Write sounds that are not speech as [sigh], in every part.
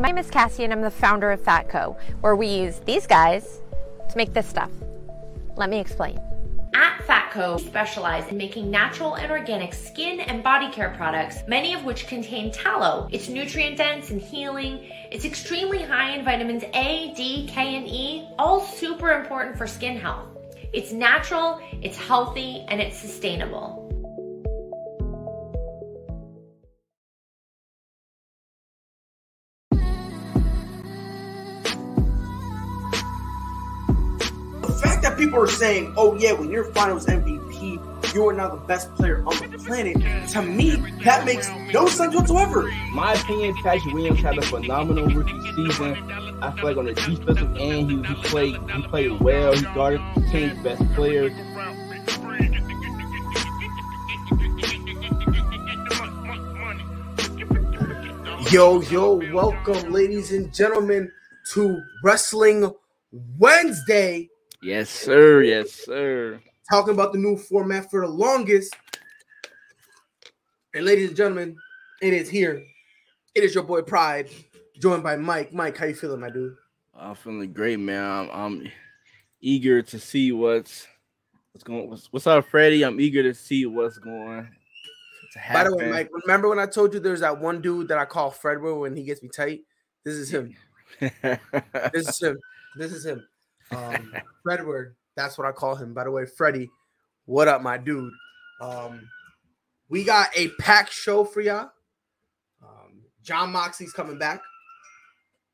My name is Cassie and I'm the founder of Fatco, where we use these guys to make this stuff. Let me explain. At Fatco, we specialize in making natural and organic skin and body care products, many of which contain tallow. It's nutrient dense and healing. It's extremely high in vitamins A, D, K, and E, all super important for skin health. It's natural, it's healthy, and it's sustainable. People are saying, "Oh yeah, when you're Finals MVP, you are now the best player on the planet," to me, that makes no sense whatsoever. My opinion, Patrick Williams had a phenomenal rookie season. I feel like on the defensive end, he, he played he played well. He guarded the team's best players. Yo, yo, welcome, ladies and gentlemen, to Wrestling Wednesday. Yes, sir. Yes, sir. Talking about the new format for the longest. And ladies and gentlemen, it is here. It is your boy Pride, joined by Mike. Mike, how you feeling, my dude? I'm feeling great, man. I'm, I'm eager to see what's what's going. What's, what's up, Freddie? I'm eager to see what's going. To By the way, Mike, remember when I told you there's that one dude that I call Fredward when he gets me tight? This is him. [laughs] This is him. This is him. Um, Fredward. That's what I call him. By the way, Freddie, what up, my dude? Um, we got a packed show for y'all. Um, Jon Moxley's coming back,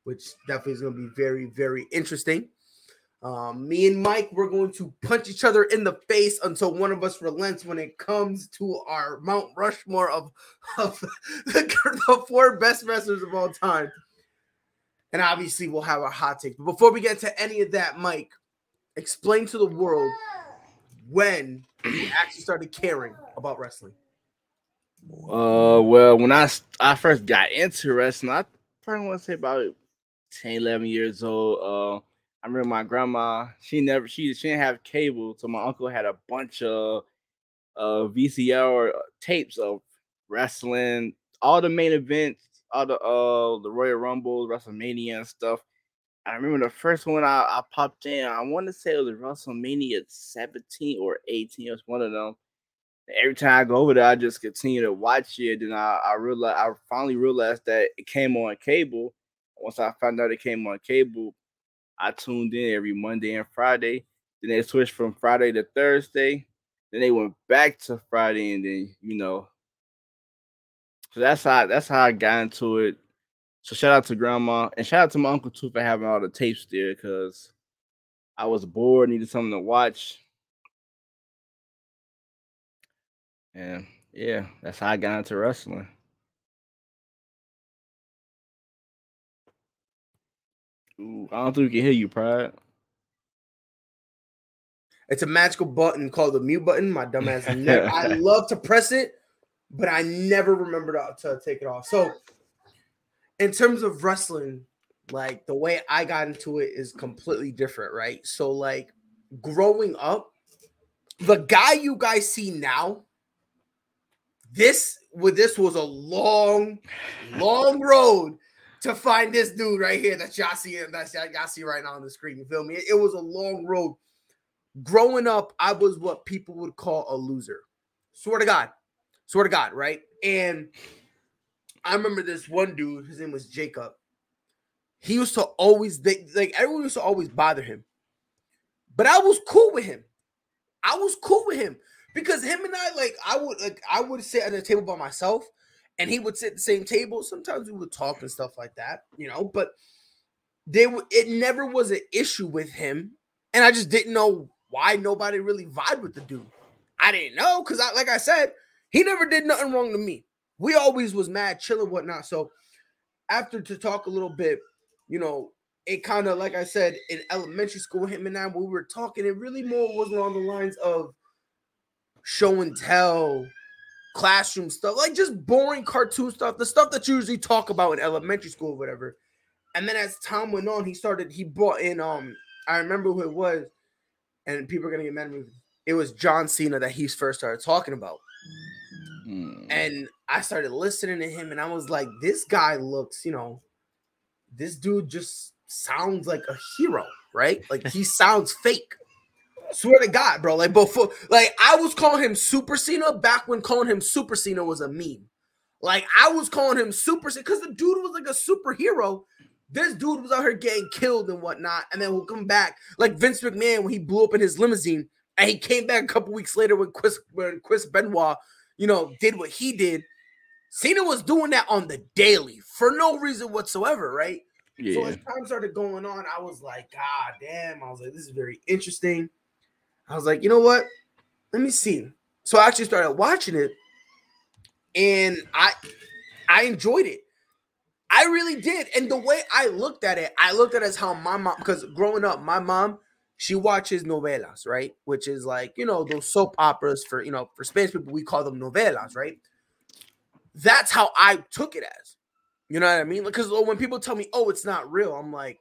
which definitely is going to be very, very interesting. Um, me and Mike, we're going to punch each other in the face until one of us relents when it comes to our Mount Rushmore of, of the, [laughs] the four best wrestlers of all time. And obviously, we'll have our hot take. But before we get to any of that, Mike, explain to the world when you actually started caring about wrestling. Uh, well, when I I first got into wrestling, I probably want to say about 10, 11 years old. Uh, I remember my grandma. She never she she didn't have cable, so my uncle had a bunch of uh VCR tapes of wrestling, all the main events, all the uh the Royal Rumble, WrestleMania and stuff. I remember the first one I, I popped in. I want to say it was WrestleMania 17 or 18. It was one of them every time I go over there, I just continue to watch it. Then I, I realized I finally realized that it came on cable. Once I found out it came on cable, I tuned in every Monday and Friday. Then they switched from Friday to Thursday. Then they went back to Friday, and then you know. So that's how that's how I got into it. So shout out to grandma and shout out to my uncle too for having all the tapes there because I was bored, needed something to watch. And yeah, that's how I got into wrestling. Ooh, I don't think we can hear you, Pride. It's a magical button called the mute button. My [laughs] dumbass. I love to press it, but I never remember to, to take it off. So, in terms of wrestling, like the way I got into it is completely different, right? So, like growing up, the guy you guys see now, this with this was a long, long road to find this dude right here that y'all see that y'all see right now on the screen. You feel me? It, it was a long road. Growing up, I was what people would call a loser. Swear to God, swear to God, right? And I remember this one dude. His name was Jacob. He used to always they, like everyone used to always bother him, but I was cool with him. I was cool with him because him and I like I would like I would sit at the table by myself and he would sit at the same table. Sometimes we would talk and stuff like that, you know, but they w- it never was an issue with him. And I just didn't know why nobody really vibed with the dude. I didn't know because I like I said, he never did nothing wrong to me. We always was mad, chill and whatnot. So after to talk a little bit, you know, it kind of like I said in elementary school, him and I, we were talking, it really more was along the lines of show and tell, classroom stuff, like just boring cartoon stuff, the stuff that you usually talk about in elementary school, or whatever. And then as time went on, he started, he brought in um, I remember who it was, and people are gonna get mad at me. It was John Cena that he first started talking about. And I started listening to him, and I was like, this guy looks, you know, this dude just sounds like a hero, right? Like he [laughs] sounds fake. Swear to God, bro. Like before, like I was calling him Super Cena back when calling him Super Cena was a meme. Like I was calling him Super Cena because the dude was like a superhero. This dude was out here getting killed and whatnot, and then we'll come back like Vince McMahon when he blew up in his limousine, and he came back a couple weeks later when Chris when Chris Benoit, you know, did what he did. Cena was doing that on the daily for no reason whatsoever, right? Yeah. So as time started going on, I was like, God damn. I was like, this is very interesting. I was like, you know what? Let me see. So I actually started watching it, and I I enjoyed it. I really did. And the way I looked at it, I looked at it as how my mom, because growing up, my mom, she watches novelas, right? Which is like, you know, those soap operas for, you know, for Spanish people, we call them novelas, right? That's how I took it as. You know what I mean? Because oh, when people tell me, "Oh, it's not real," I'm like,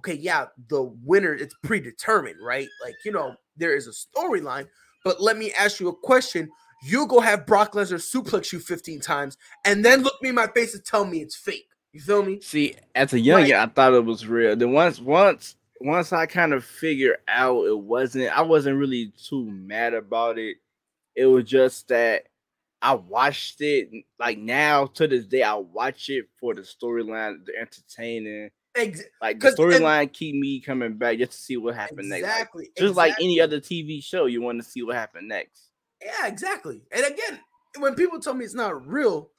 "Okay, yeah, the winner it's predetermined, right? Like, you know, there is a storyline." But let me ask you a question: You go have Brock Lesnar suplex you 15 times, and then look me in my face and tell me it's fake. You feel me? See, as a young, like, I thought it was real. Then once, once, once I kind of figured out it wasn't, I wasn't really too mad about it. It was just that I watched it like now to this day. I watch it for the storyline, the entertaining. Exactly. Like the storyline keep me coming back just to see what happened exactly, next. Exactly. Like, just exactly. like any other TV show, you want to see what happened next. Yeah, exactly. And again, when people tell me it's not real,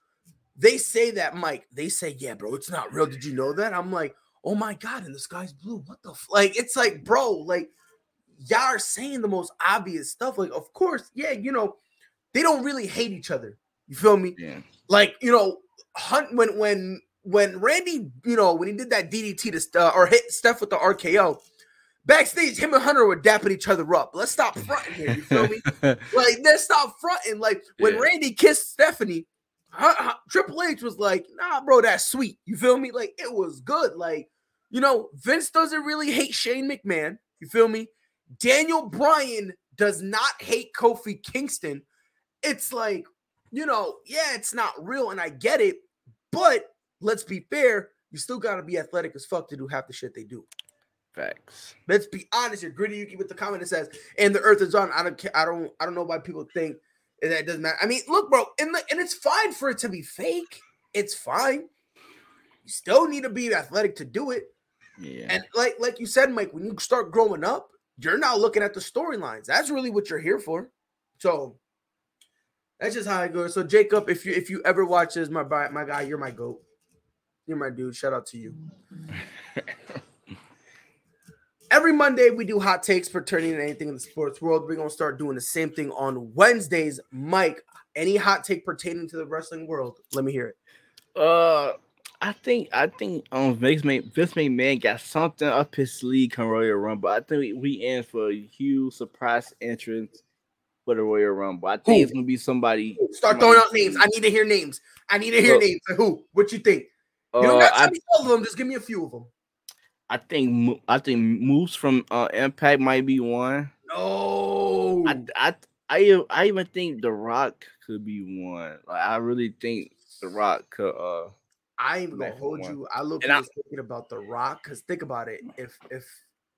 they say that, Mike. They say, "Yeah, bro, it's not real." Did you know that? I'm like, "Oh my god!" And the sky's blue. What the f-? like? It's like, bro, like y'all are saying the most obvious stuff. Like, of course, yeah, you know they don't really hate each other. You feel me? Yeah. Like you know, Hunt when when when Randy, you know, when he did that DDT to uh, or hit Steph with the RKO. Backstage, him and Hunter were dapping each other up. Let's stop fronting here. You feel me? [laughs] like, let's stop fronting. Like when yeah. Randy kissed Stephanie, Triple H was like, "Nah, bro, that's sweet." You feel me? Like it was good. Like you know, Vince doesn't really hate Shane McMahon. You feel me? Daniel Bryan does not hate Kofi Kingston it's like, you know, yeah, it's not real, and I get it, but let's be fair, you still gotta be athletic as fuck to do half the shit they do. Facts. Let's be honest here. Gritty Yuki with the comment that says, and the earth is on. I don't care. I don't I don't know why people think that it doesn't matter. I mean, look, bro, and, the, and it's fine for it to be fake. It's fine. You still need to be athletic to do it. Yeah. And like like you said, Mike, when you start growing up, you're not looking at the storylines. That's really what you're here for. So that's just how it goes. So Jacob, if you if you ever watch this, my my guy, you're my goat. You're my dude. Shout out to you. [laughs] Every Monday we do hot takes pertaining to anything in the sports world. We're gonna start doing the same thing on Wednesdays. Mike, any hot take pertaining to the wrestling world? Let me hear it. Uh, I think I think um Vince, Vince McMahon got something up his sleeve come Royal Rumble. I think we, we in for a huge surprise entrance for the Royal Rumble. I think who? it's gonna be somebody. Start somebody throwing out names. I need to hear names. I need to hear names. who? What you think? You don't got to uh, all of them. Just give me a few of them. I think I think Moose from uh, Impact might be one. No, I, I I I even think The Rock could be one. Like I really think The Rock could. uh I ain't gonna hold one. you. I look at thinking about The Rock because think about it. If if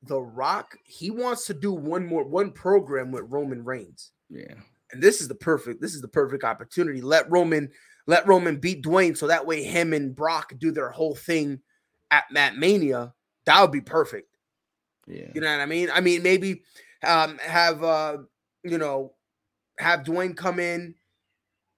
The Rock he wants to do one more one program with Roman Reigns, yeah. And this is the perfect, this is the perfect opportunity. Let Roman, let Roman beat Dwayne so that way him and Brock do their whole thing at Matt Mania. That would be perfect. Yeah. You know what I mean? I mean, maybe um have uh, you know, have Dwayne come in.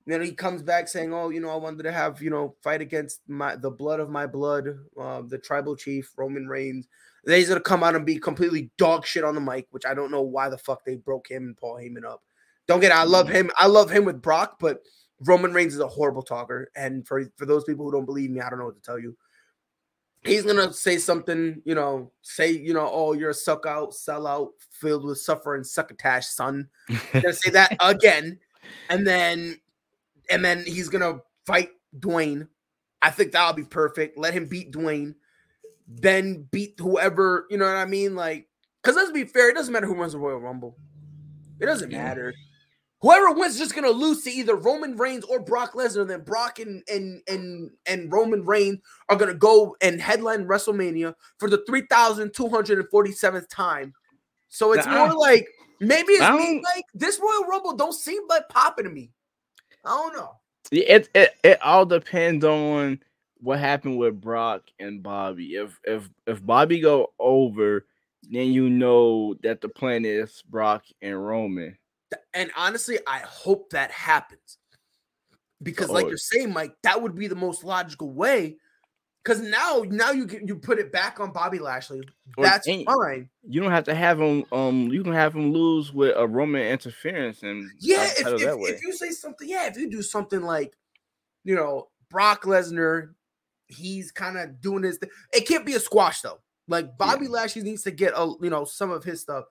Then he comes back saying, "Oh, you know, I wanted to have you know fight against my the blood of my blood, uh, the tribal chief Roman Reigns." Then he's gonna come out and be completely dog shit on the mic, which I don't know why the fuck they broke him and Paul Heyman up. Don't get it, I love mm-hmm. him. I love him with Brock, but Roman Reigns is a horrible talker. And for, for those people who don't believe me, I don't know what to tell you. He's gonna say something, you know, say, you know, oh, you're a suck out, sell out, filled with suffering, succotash, son. gonna say that [laughs] again. And then and then he's gonna fight Dwayne. I think that'll be perfect. Let him beat Dwayne, then beat whoever, you know what I mean? Like, because let's be fair, it doesn't matter who runs the Royal Rumble. It doesn't matter. Whoever wins is just gonna lose to either Roman Reigns or Brock Lesnar. Then Brock and and and and Roman Reigns are gonna go and headline WrestleMania for the three thousand two hundred and forty seventh time. So it's more like maybe it's me like this Royal Rumble don't seem like popping to me. I don't know. It, it it all depends on what happened with Brock and Bobby. If if if Bobby go over, then you know that the plan is Brock and Roman. And honestly, I hope that happens. Because, like Oh. you're saying, Mike, that would be the most logical way. Because now, now you you put it back on Bobby Lashley. Or That's ain't- fine. You don't have to have him. Um, you can have him lose with a Roman interference and Yeah, if, if, if you say something, yeah, if you do something like, you know, Brock Lesnar, he's kind of doing his thing. It can't be a squash though. Like Bobby Lashley needs to get a you know some of his stuff.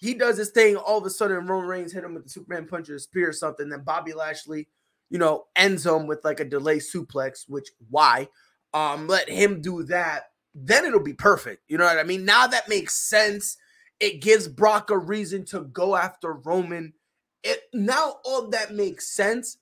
He does this thing. All of a sudden, Roman Reigns hit him with the Superman punch or spear or something. Then Bobby Lashley, you know, ends him with like a delay suplex. Which why? Um, let him do that. Then it'll be perfect. You know what I mean? Now that makes sense. It gives Brock a reason to go after Roman. It now all that makes sense.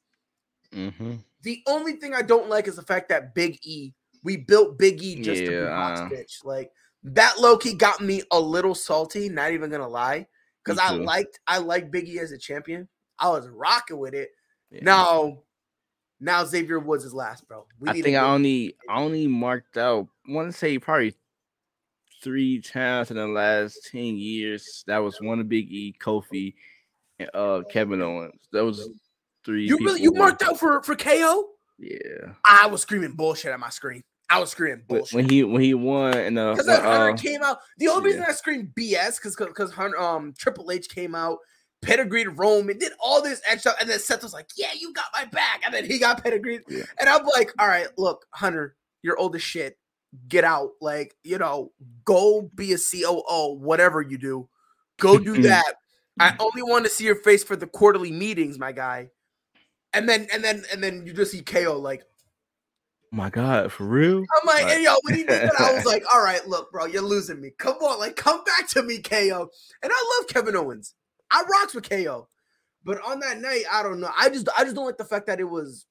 mm-hmm. The only thing I don't like is the fact that Big E, we built Big E just to be Yeah, uh. bitch. Like that Loki got me a little salty, not even gonna lie. Because I liked I liked Big E as a champion. I was rocking with it. Yeah. Now, now Xavier Woods is last, bro. We I think I only [laughs] I only marked out. Want to say probably three times in the last ten years. That was one of Big E, Kofi, and uh Kevin Owens. That was three. you really you marked out for for KO. Yeah, I was screaming bullshit at my screen. I was screaming bullshit. when he when he won and uh, Because when, Hunter uh, came out. The only reason yeah. I screamed BS because because um Triple H came out, pedigreed Roman, did all this extra, and then Seth was like, "Yeah, you got my back," and then he got pedigreed, Yeah. and I'm like, "All right, look, Hunter, you're old as shit. Get out, like you know, go be a COO, whatever you do, go [laughs] do that. I only want to see your face for the quarterly meetings, my guy." And then and then and then you just see KO like my God, for real. I'm like, Right. and yo, when he did that, I was [laughs] like, all right, look, bro, you're losing me. Come on, like, come back to me, KO. And I love Kevin Owens. I rocks with KO. But on that night, I don't know. I just I just don't like the fact that it was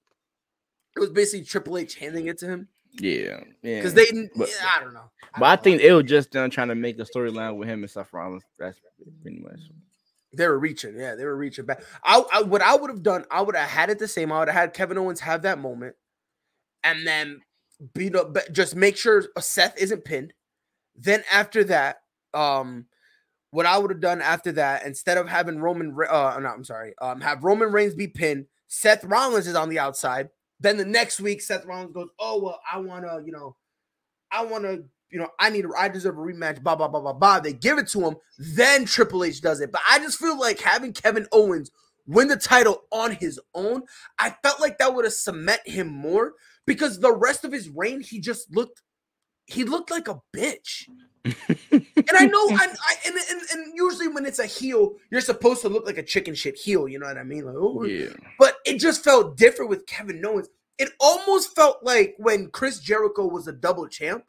it was basically Triple H handing it to him. Yeah, yeah. Because they But- yeah, I don't know. but I don't know. think it was just done trying to make a storyline with him and Seth Rollins. That's pretty much. they were reaching. Yeah, they were reaching back. I, I what I would have done, I would have had it the same. I would have had Kevin Owens have that moment, and then beat up. but Just make sure Seth isn't pinned. Then after that, um, what I would have done after that, instead of having Roman, uh, no, I'm sorry, um, have Roman Reigns be pinned. Seth Rollins is on the outside. Then the next week, Seth Rollins goes, "Oh well, I want to, you know, I want to, you know, I need, a, I deserve a rematch." Blah blah blah blah blah. They give it to him. Then Triple H does it. But I just feel like having Kevin Owens win the title on his own, I felt like that would have cement him more because the rest of his reign, he just looked, he looked like a bitch. And I know, [laughs] I, I and, and and usually when it's a heel, you're supposed to look like a chicken shit heel. You know what I mean? Like, oh, Yeah, but it just felt different with Kevin Owens. It almost felt like when Chris Jericho was a double champ,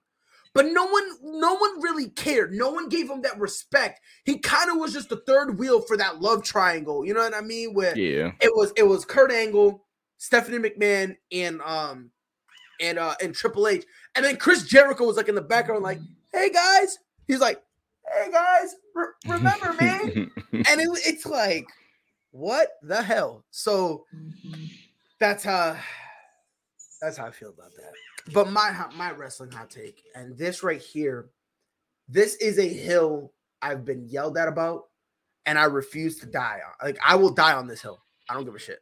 but no one, no one really cared. No one gave him that respect. He kind of was just the third wheel for that love triangle. You know what I mean? Where yeah. it was, it was Kurt Angle, Stephanie McMahon, and um, and uh, and Triple H, and then Chris Jericho was like in the background, like, "Hey guys," he's like, "Hey guys, re- [laughs] remember me?" [laughs] and it, it's like, what the hell? So mm-hmm. that's how that's how I feel about that. But my my wrestling hot take, and this right here, this is a hill I've been yelled at about, and I refuse to die on. Like I will die on this hill. I don't give a shit.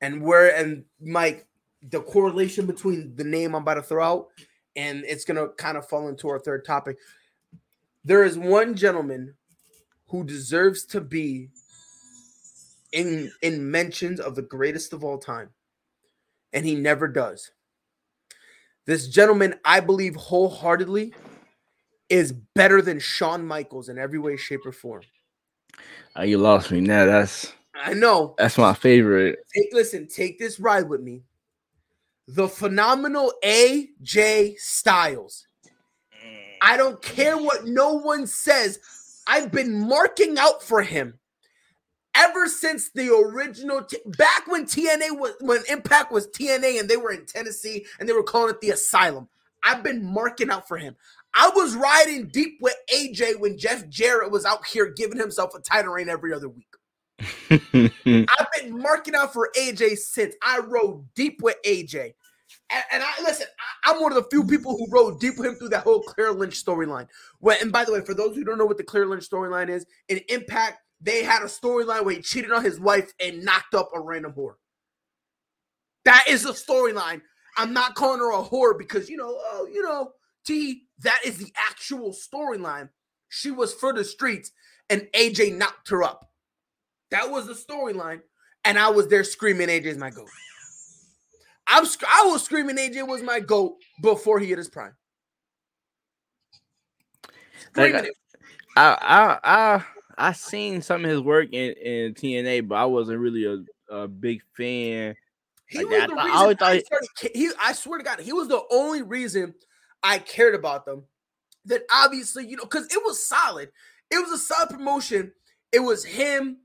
And where and Mike, the correlation between the name I'm about to throw out, and it's gonna kind of fall into our third topic. There is one gentleman who deserves to be in in mentions of the greatest of all time and he never does this gentleman i believe wholeheartedly is better than Shawn Michaels in every way shape or form Oh, you lost me now. That's i know that's my favorite. take listen take this ride with me the phenomenal AJ Styles mm. I don't care what no one says. I've been marking out for him. ever since the original t- back when TNA was when Impact was TNA and they were in Tennessee and they were calling it the Asylum. I've been marking out for him. I was riding deep with AJ when Jeff Jarrett was out here giving himself a title reign every other week. [laughs] I've been marking out for AJ since I rode deep with AJ. And, and I listen, I, am one of the few people who rode deep with him through that whole Claire Lynch storyline. Well, and by the way, for those who don't know what the Claire Lynch storyline is, in Impact, they had a storyline where he cheated on his wife and knocked up a random whore. That is the storyline. I'm not calling her a whore because you know, oh, you know, T. That is the actual storyline. She was for the streets, and AJ knocked her up. That was the storyline, and I was there screaming, "AJ's my goat." I'm I was screaming, "AJ was my goat" before he hit his prime. Like, I, I, I, I seen some of his work in, in TNA, but I wasn't really a, a big fan. He like was that. the reason I, I, started, he, I swear to God, he was the only reason I cared about them. That obviously, you know, because it was solid. It was a solid promotion. It was him,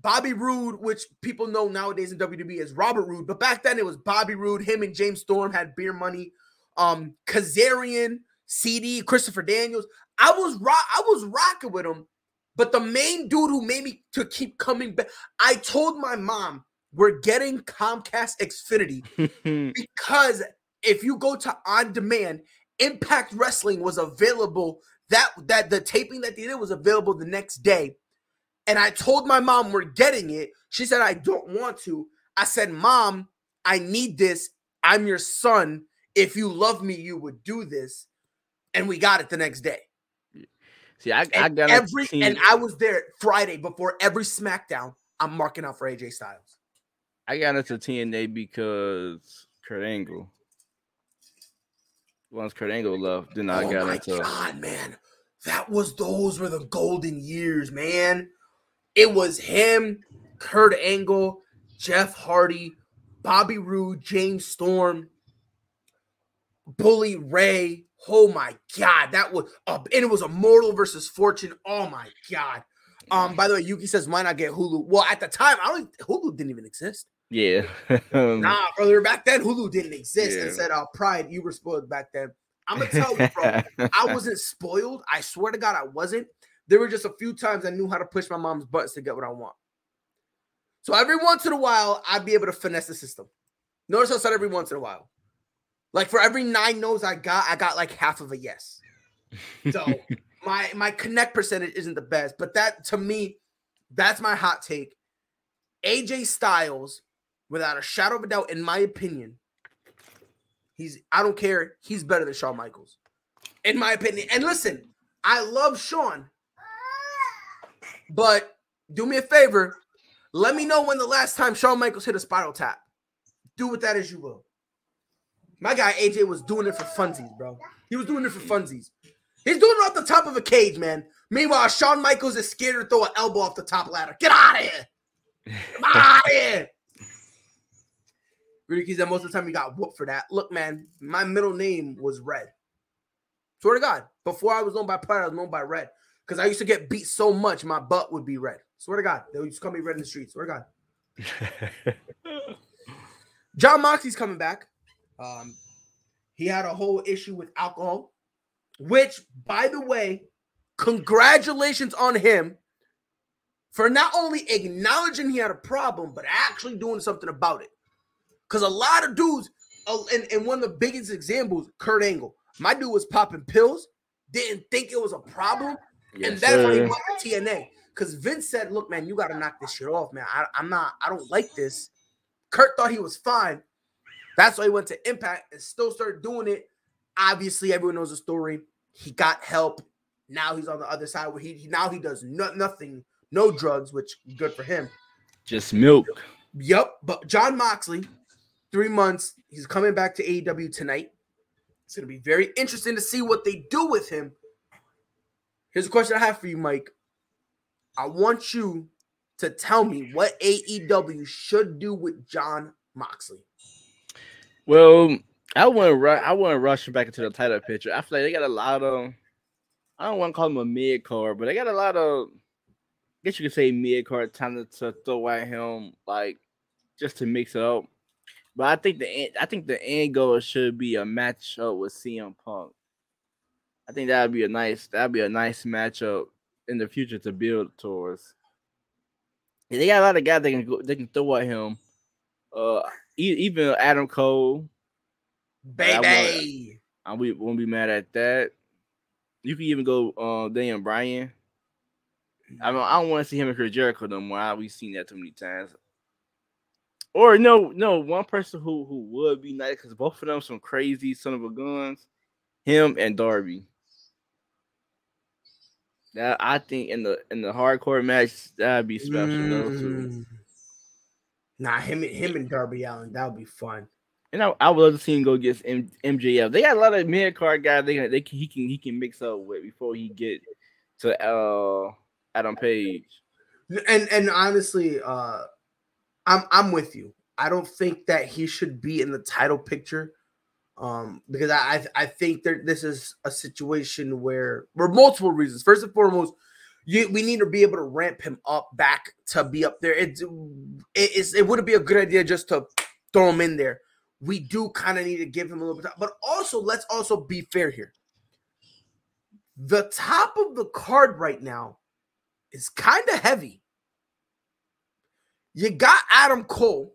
Bobby Roode, which people know nowadays in WWE as Robert Roode, but back then it was Bobby Roode. Him and James Storm had beer money. Um, Kazarian, CD, Christopher Daniels. I was rock, I was rocking with him but the main dude who made me to keep coming back, I told my mom we're getting Comcast Xfinity [laughs] because if you go to on demand, Impact Wrestling was available. That that the taping that they did was available the next day. And I told my mom we're getting it. She said, I don't want to. I said, Mom, I need this. I'm your son. If you love me, you would do this. And we got it the next day. See, I, I got every team. and I was there Friday before every SmackDown. I'm marking out for AJ Styles. I got into TNA because Kurt Angle. Once Kurt Angle left, then I oh got my into. God, man, that was those were the golden years, man. It was him, Kurt Angle, Jeff Hardy, Bobby Roode, James Storm, Bully Ray, Oh my god, that was uh, and it was Immortal versus fortune. Oh my god. Um, by the way, Yuki says why not get Hulu? Well, at the time, I don't Hulu didn't even exist. Yeah. [laughs] nah, brother, back then Hulu didn't exist. Yeah. And said, uh, Pride, you were spoiled back then. I'm gonna [laughs] tell you, bro, I wasn't spoiled. I swear to God, I wasn't. There were just a few times I knew how to push my mom's buttons to get what I want. So every once in a while, I'd be able to finesse the system. Notice I said every once in a while. Like for every nine no's I got, I got like half of a yes. [laughs] So my my connect percentage isn't the best, but that to me, that's my hot take. AJ Styles, without a shadow of a doubt, in my opinion, he's I don't care, he's better than Shawn Michaels. In my opinion. And listen, I love Shawn, but do me a favor. Let me know when the last time Shawn Michaels hit a spiral tap. Do with that as you will. My guy AJ was doing it for funsies, bro. He was doing it for funsies. He's doing it off the top of a cage, man. Meanwhile, Shawn Michaels is scared to throw an elbow off the top ladder. Get out of here. Come [laughs] out of here. Ricky said most of the time he got whooped for that. Look, man, my middle name was Red. Swear to God, before I was known by Pride, I was known by Red. Because I used to get beat so much, my butt would be red. Swear to God, they used to call me red in the streets. Swear to God. [laughs] Jon Moxley's coming back. Um, he had a whole issue with alcohol, which, by the way, congratulations on him for not only acknowledging he had a problem, but actually doing something about it. Because a lot of dudes, uh, and, and one of the biggest examples, Kurt Angle, my dude was popping pills, didn't think it was a problem, yes, and that's sir. why he went to TNA. Because Vince said, "Look, man, you got to knock this shit off, man. I, I'm not, I don't like this." Kurt thought he was fine, that's why he went to Impact and still started doing it. Obviously, everyone knows the story. He got help. Now he's on the other side where he, he now he does no, nothing, no drugs, which good for him. Just milk. Yep. But Jon Moxley, three months. He's coming back to AEW tonight. It's going to be very interesting to see what they do with him. Here's a question I have for you, Mike. I want you to tell me what AEW should do with Jon Moxley. Well, I wouldn't rush. I wouldn't rush him back into the title picture. I feel like they got a lot of. I don't want to call them a mid card, but they got a lot of. I guess you could say mid card talent to, throw at him, like just to mix it up. But I think the I think the end goal should be a matchup with CM Punk. I think that'd be a nice that'd be a nice matchup in the future to build towards. And they got a lot of guys they can go, they can throw at him. Uh, even Adam Cole, baby. I won't, won't be mad at that. You can even go uh Daniel Bryan. I mean, I don't want to see him and Chris Jericho no more. We've seen that too many times. Or no, no, one person who who would be nice because both of them some crazy son of a guns. Him and Darby. That I think in the in the hardcore match that'd be special mm. though too. Mm. Nah, him him and Darby Allin, that would be fun. And I, I would love to see him go against M- MJF. They got a lot of mid card guys. They they can, he can he can mix up with before he get to uh Adam Page. And and honestly, uh, I'm I'm with you. I don't think that he should be in the title picture. Um, because I I think that this is a situation where for multiple reasons. First and foremost, you, we need to be able to ramp him up back to be up there. It, it, it wouldn't be a good idea just to throw him in there we do kind of need to give him a little bit. Time. But also, let's also be fair here. The top of the card right now is kind of heavy. You got Adam Cole,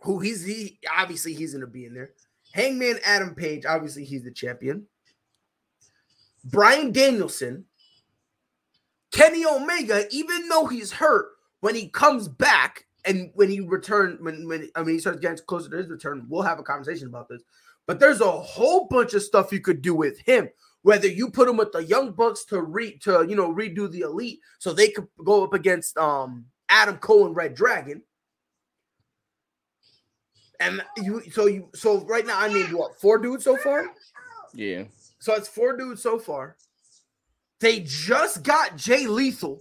who he's he obviously he's gonna be in there. Hangman Adam Page, obviously he's the champion. Bryan Danielson, Kenny Omega, even though he's hurt, when he comes back, and when he returned, when when I mean he starts getting closer to his return, we'll have a conversation about this. But there's a whole bunch of stuff you could do with him. Whether you put him with the young bucks to re to you know redo the elite, so they could go up against um Adam Cole and Red Dragon. And you so you so right now I named what four dudes so far? Yeah. So it's four dudes so far. They just got Jay Lethal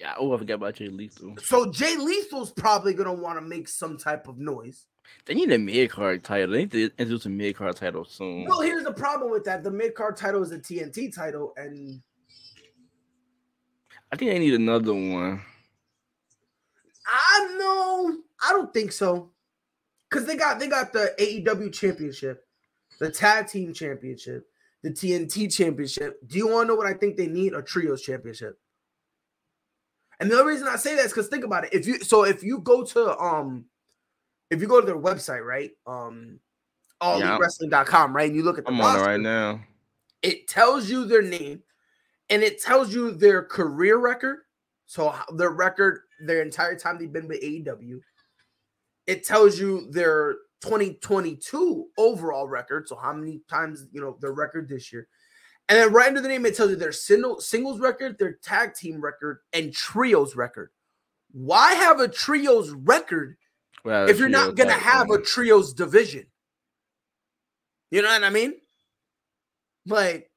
yeah, oh, I forgot about Jay Lethal. So Jay Lethal's probably gonna want to make some type of noise. They need a mid card title. They need to introduce a mid card title soon. Well, here's the problem with that: the mid card title is a TNT title, and I think they need another one. I know. I don't think so, because they got they got the AEW championship, the tag team championship, the TNT championship. Do you want to know what I think they need? A trios championship. And the only reason I say that is because think about it. If you so if you go to um if you go to their website, right? Um allwrestling.com, right? And you look at the I'm roster, on it right now. It tells you their name and it tells you their career record. So their record, their entire time they've been with AEW. It tells you their 2022 overall record. So how many times, you know, their record this year. And then right under the name, it tells you their single, singles record, their tag team record, and trios record. Why have a trios record well, if you're not going to have a trios division? You know what I mean? Like,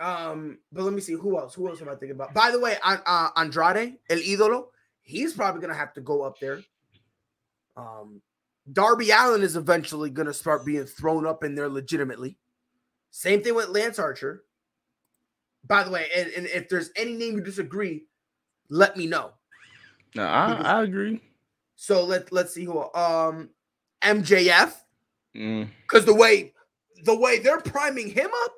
um, but let me see who else. Who else am I thinking about? By the way, uh, Andrade El Idolo, he's probably gonna have to go up there. Um, Darby Allin is eventually gonna start being thrown up in there legitimately. Same thing with Lance Archer. By the way, and, and if there's any name you disagree, let me know. No, I, I agree. So let let's see who um MJF. Because mm. the way the way they're priming him up,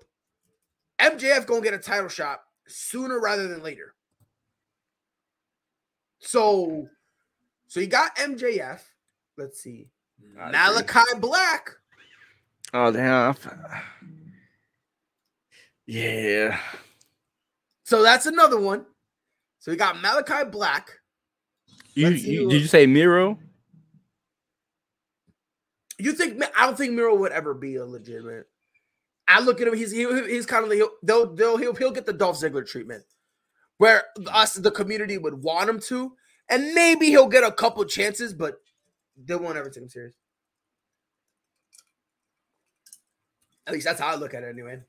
MJF gonna get a title shot sooner rather than later. So so you got MJF. Let's see. Mm-hmm. Malachi Black. Oh damn. Yeah. So that's another one. So we got Malachi Black. You, you did you say Miro? You think I don't think Miro would ever be a legitimate. I look at him. He's he, he's kind of like he'll, they'll, they'll he'll he'll get the Dolph Ziggler treatment, where us the community would want him to, and maybe he'll get a couple chances, but they won't ever take him serious. At least that's how I look at it, anyway.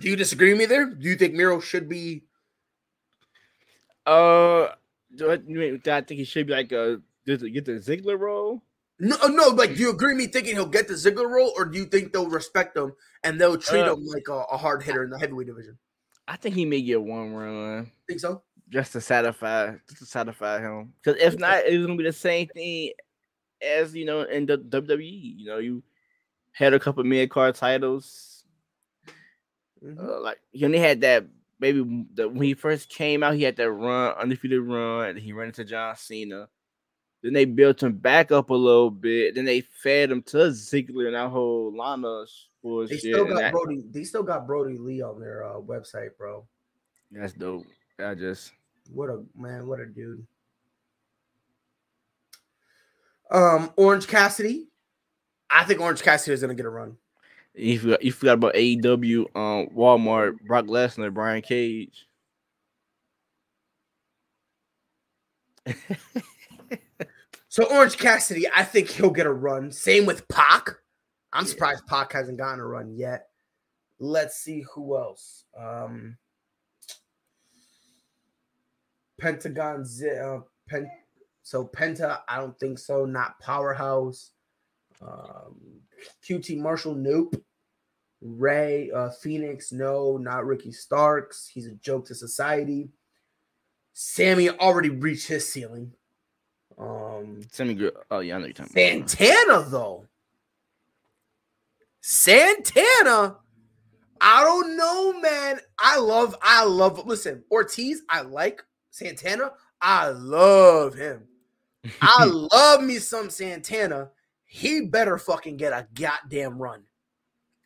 Do you disagree with me there? Do you think Miro should be? Uh, do I, do I think he should be like it get the Ziggler role? No, uh, no. Like, do you agree with me thinking he'll get the Ziggler role, or do you think they'll respect him and they'll treat uh, him like a, a, hard hitter in the heavyweight division? I think he may get one run. Think so? just to satisfy just to satisfy him. Because if not, it's gonna be the same thing as you know in the WWE. You know, you had a couple mid card titles. Mm-hmm. Uh, like he only had that maybe the, when he first came out, he had that run, undefeated run, and he ran into John Cena. Then they built him back up a little bit. Then they fed him to Ziggler and that whole Lana bullshit. They still got that, Brodie. They still got Brodie Lee on their uh, website, bro. That's dope. I just what a man, what a dude. Um, Orange Cassidy. I think Orange Cassidy is gonna get a run. You forgot, you forgot about AEW, um, Walmart, Brock Lesnar, Brian Cage. [laughs] so Orange Cassidy, I think he'll get a run. Same with Pac. I'm yeah. surprised Pac hasn't gotten a run yet. Let's see who else. Um, Pentagon, uh, Pen, so Penta, I don't think so. Not Powerhouse. Um, QT Marshall, nope. Rey uh, Fenix, no, not Ricky Starks. He's a joke to society. Sammy already reached his ceiling. Um, Sammy, oh yeah, I know you're talking Santana about. though. Santana, I don't know, man. I love, I love. Listen, Ortiz, I like Santana. I love him. I [laughs] love me some Santana. He better fucking get a goddamn run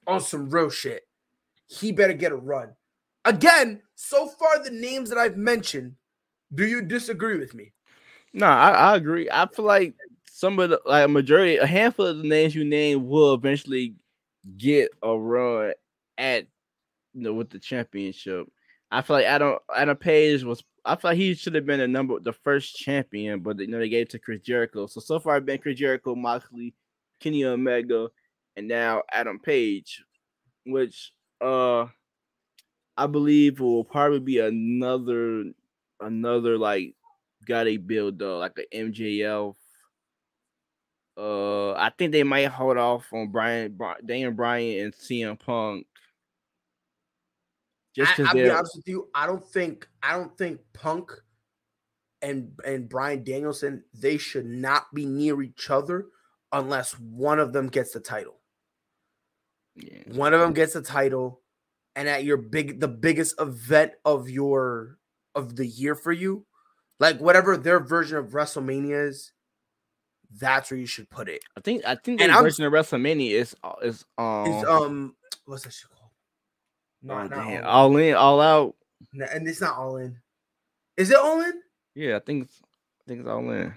on some real shit. He better get a run. Again, so far the names that I've mentioned, do you disagree with me? No, I, I agree. I feel like some of the like a majority, a handful of the names you name will eventually get a run at you know with the championship. I feel like Adam Adam Page was I thought he should have been the number the first champion, but you know they gave it to Chris Jericho. So so far I've been Chris Jericho, Moxley, Kenny Omega, and now Adam Page, which uh I believe will probably be another another like got a build up like a MJF uh, I think they might hold off on Brian, Brian Daniel Bryan and CM Punk. Just because I'll be honest with you, I don't think I don't think Punk and and Bryan Danielson they should not be near each other unless one of them gets the title. Yeah. One of them gets the title, and at your big the biggest event of your of the year for you, like whatever their version of WrestleMania is, that's where you should put it. I think I think the version of WrestleMania is uh, is um is um what's that shit called? No, oh, damn. All, all in, all out. No, and it's not all in. Is it all in? Yeah, I think it's I think it's all in.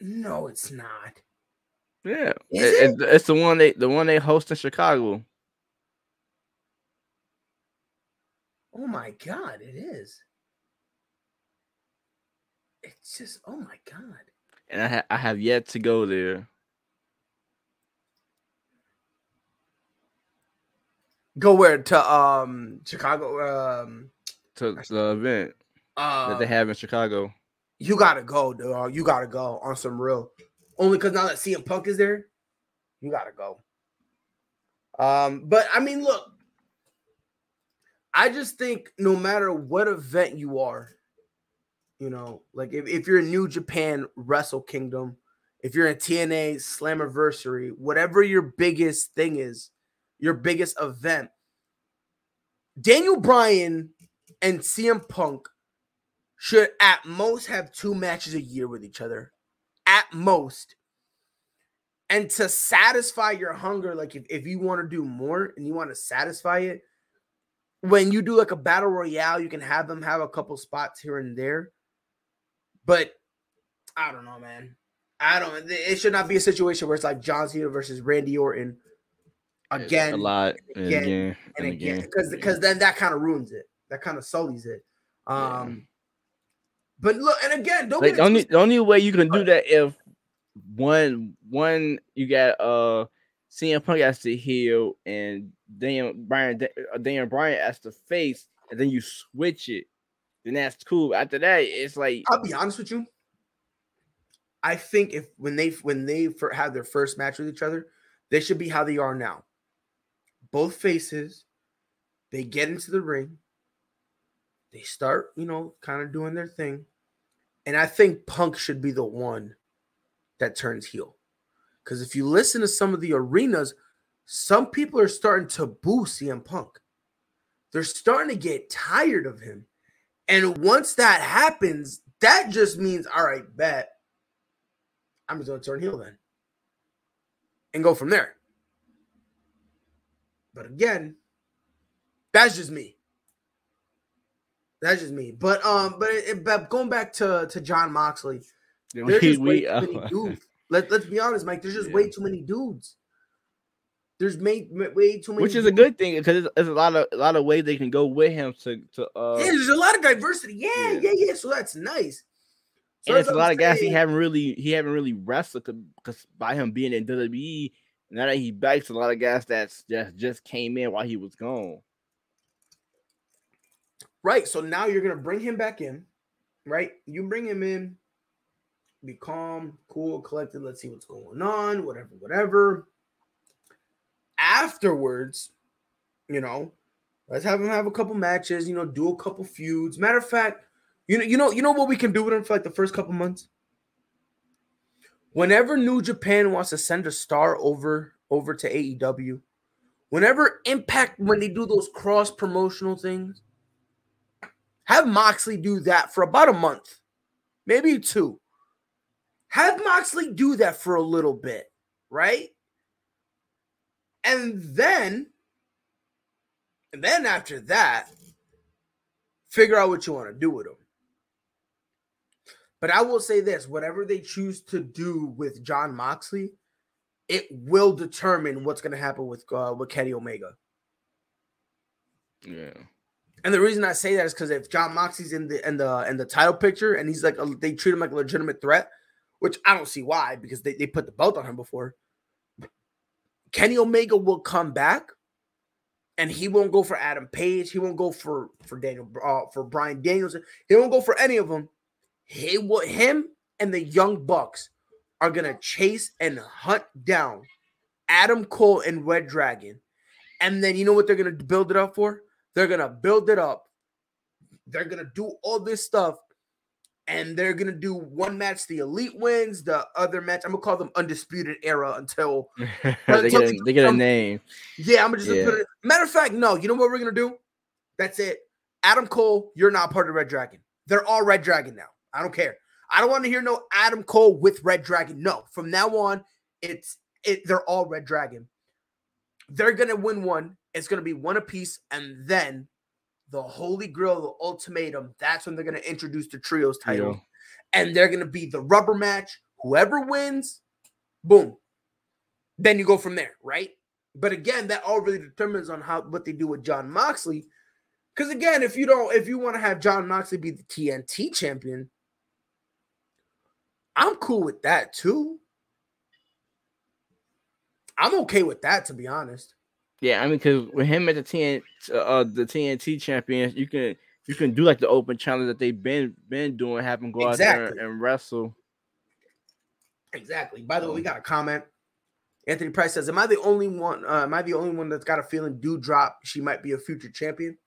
No, it's not. Yeah, it, it? it's the one they the one they host in Chicago. Oh my god, it is. It's just, oh my god. And I, ha- I have yet to go there. Go where to um Chicago um to the event uh, that they um, have in Chicago. You gotta go, dog. You gotta go on some real. Only because now that CM Punk is there, you gotta go. Um, but I mean, look, I just think no matter what event you are, you know, like if, if you're in New Japan Wrestle Kingdom, if you're in TNA Slammiversary, whatever your biggest thing is, your biggest event, Daniel Bryan and CM Punk should at most have two matches a year with each other. At most. And to satisfy your hunger, like if, if you want to do more and you want to satisfy it, when you do like a battle royale, you can have them have a couple spots here and there. But I don't know, man. I don't. It should not be a situation where it's like John Cena versus Randy Orton again, a lot, and again, and again, and again. Because because then that kind of ruins it. That kind of sullies it. Um, yeah. but look, and again, don't like, the only the only way you can do that if one one you got uh CM Punk has to heal and Dan Brian Dan Bryan has to face, and then you switch it then that's cool. After that, it's like I'll be honest with you. I think if when they when they have their first match with each other, they should be how they are now. Both faces, They get into the ring. They start, you know, kind of doing their thing. And I think Punk should be the one that turns heel. Because if you listen to some of the arenas, some people are starting to boo CM Punk. They're starting to get tired of him. And once that happens, that just means, all right, bet. I'm just going to turn heel then and go from there. But again, that's just me. That's just me. But um, but, it, but going back to to Jon Moxley, there's just way too many uh, dudes. Let, let's be honest, Mike. There's just yeah. way too many dudes. There's made way too many, which is dudes. a good thing because there's, a lot of a lot of ways they can go with him to to. Uh, yeah, there's a lot of diversity. Yeah, yeah, yeah. yeah. So that's nice. So and it's a lot of guys he haven't really he haven't really wrestled because by him being in WWE. Now that he backs a lot of guys that's just just came in while he was gone. Right. So now you're gonna bring him back in, right? You bring him in, be calm, cool, collected. Let's see what's going on, whatever, whatever. Afterwards, you know, let's have him have a couple matches, you know, do a couple feuds. Matter of fact, you know, you know, you know what we can do with him for like the first couple months? Whenever New Japan wants to send a star over over to AEW, whenever Impact when they do those cross promotional things, have Moxley do that for about a month, maybe two. Have Moxley do that for a little bit, right? And then, and then after that, figure out what you want to do with him. But I will say this whatever they choose to do with Jon Moxley, it will determine what's going to happen with uh, with Kenny Omega. Yeah. And the reason I say that is because if Jon Moxley's in the in the in the title picture and he's like a, they treat him like a legitimate threat, which I don't see why because they, they put the belt on him before. Kenny Omega will come back, and he won't go for Adam Page. He won't go for for Daniel uh, for Bryan Danielson. He won't go for any of them. He will him and the Young Bucks are gonna chase and hunt down Adam Cole and Red Dragon, and then you know what they're gonna build it up for? They're gonna build it up. They're gonna do all this stuff, and they're gonna do one match. The elite wins. The other match, I'm gonna call them undisputed era until [laughs] they, until get, a, they get a name. Yeah, I'm gonna just yeah. put it. Matter of fact, no. You know what we're gonna do? That's it. Adam Cole, you're not part of Red Dragon. They're all Red Dragon now. I don't care. I don't want to hear no Adam Cole with Red Dragon. No, from now on, it's it. They're all Red Dragon. They're gonna win one. It's going to be one apiece, and then the Holy Grail, the ultimatum. That's when they're going to introduce the trios title, yeah. and they're going to be the rubber match. Whoever wins, boom. Then you go from there, right? But again, that all really determines on how what they do with Jon Moxley. Because again, if you don't, if you want to have Jon Moxley be the TNT champion, I'm cool with that too. I'm okay with that, to be honest. Yeah, I mean, because with him at the TN, uh, the TNT champion, you can you can do like the open challenge that they've been been doing, have him go exactly. out there and wrestle. Exactly. By the way, we got a comment. Anthony Price says, "Am I the only one? Uh, am I the only one that's got a feeling Doudrop she might be a future champion?"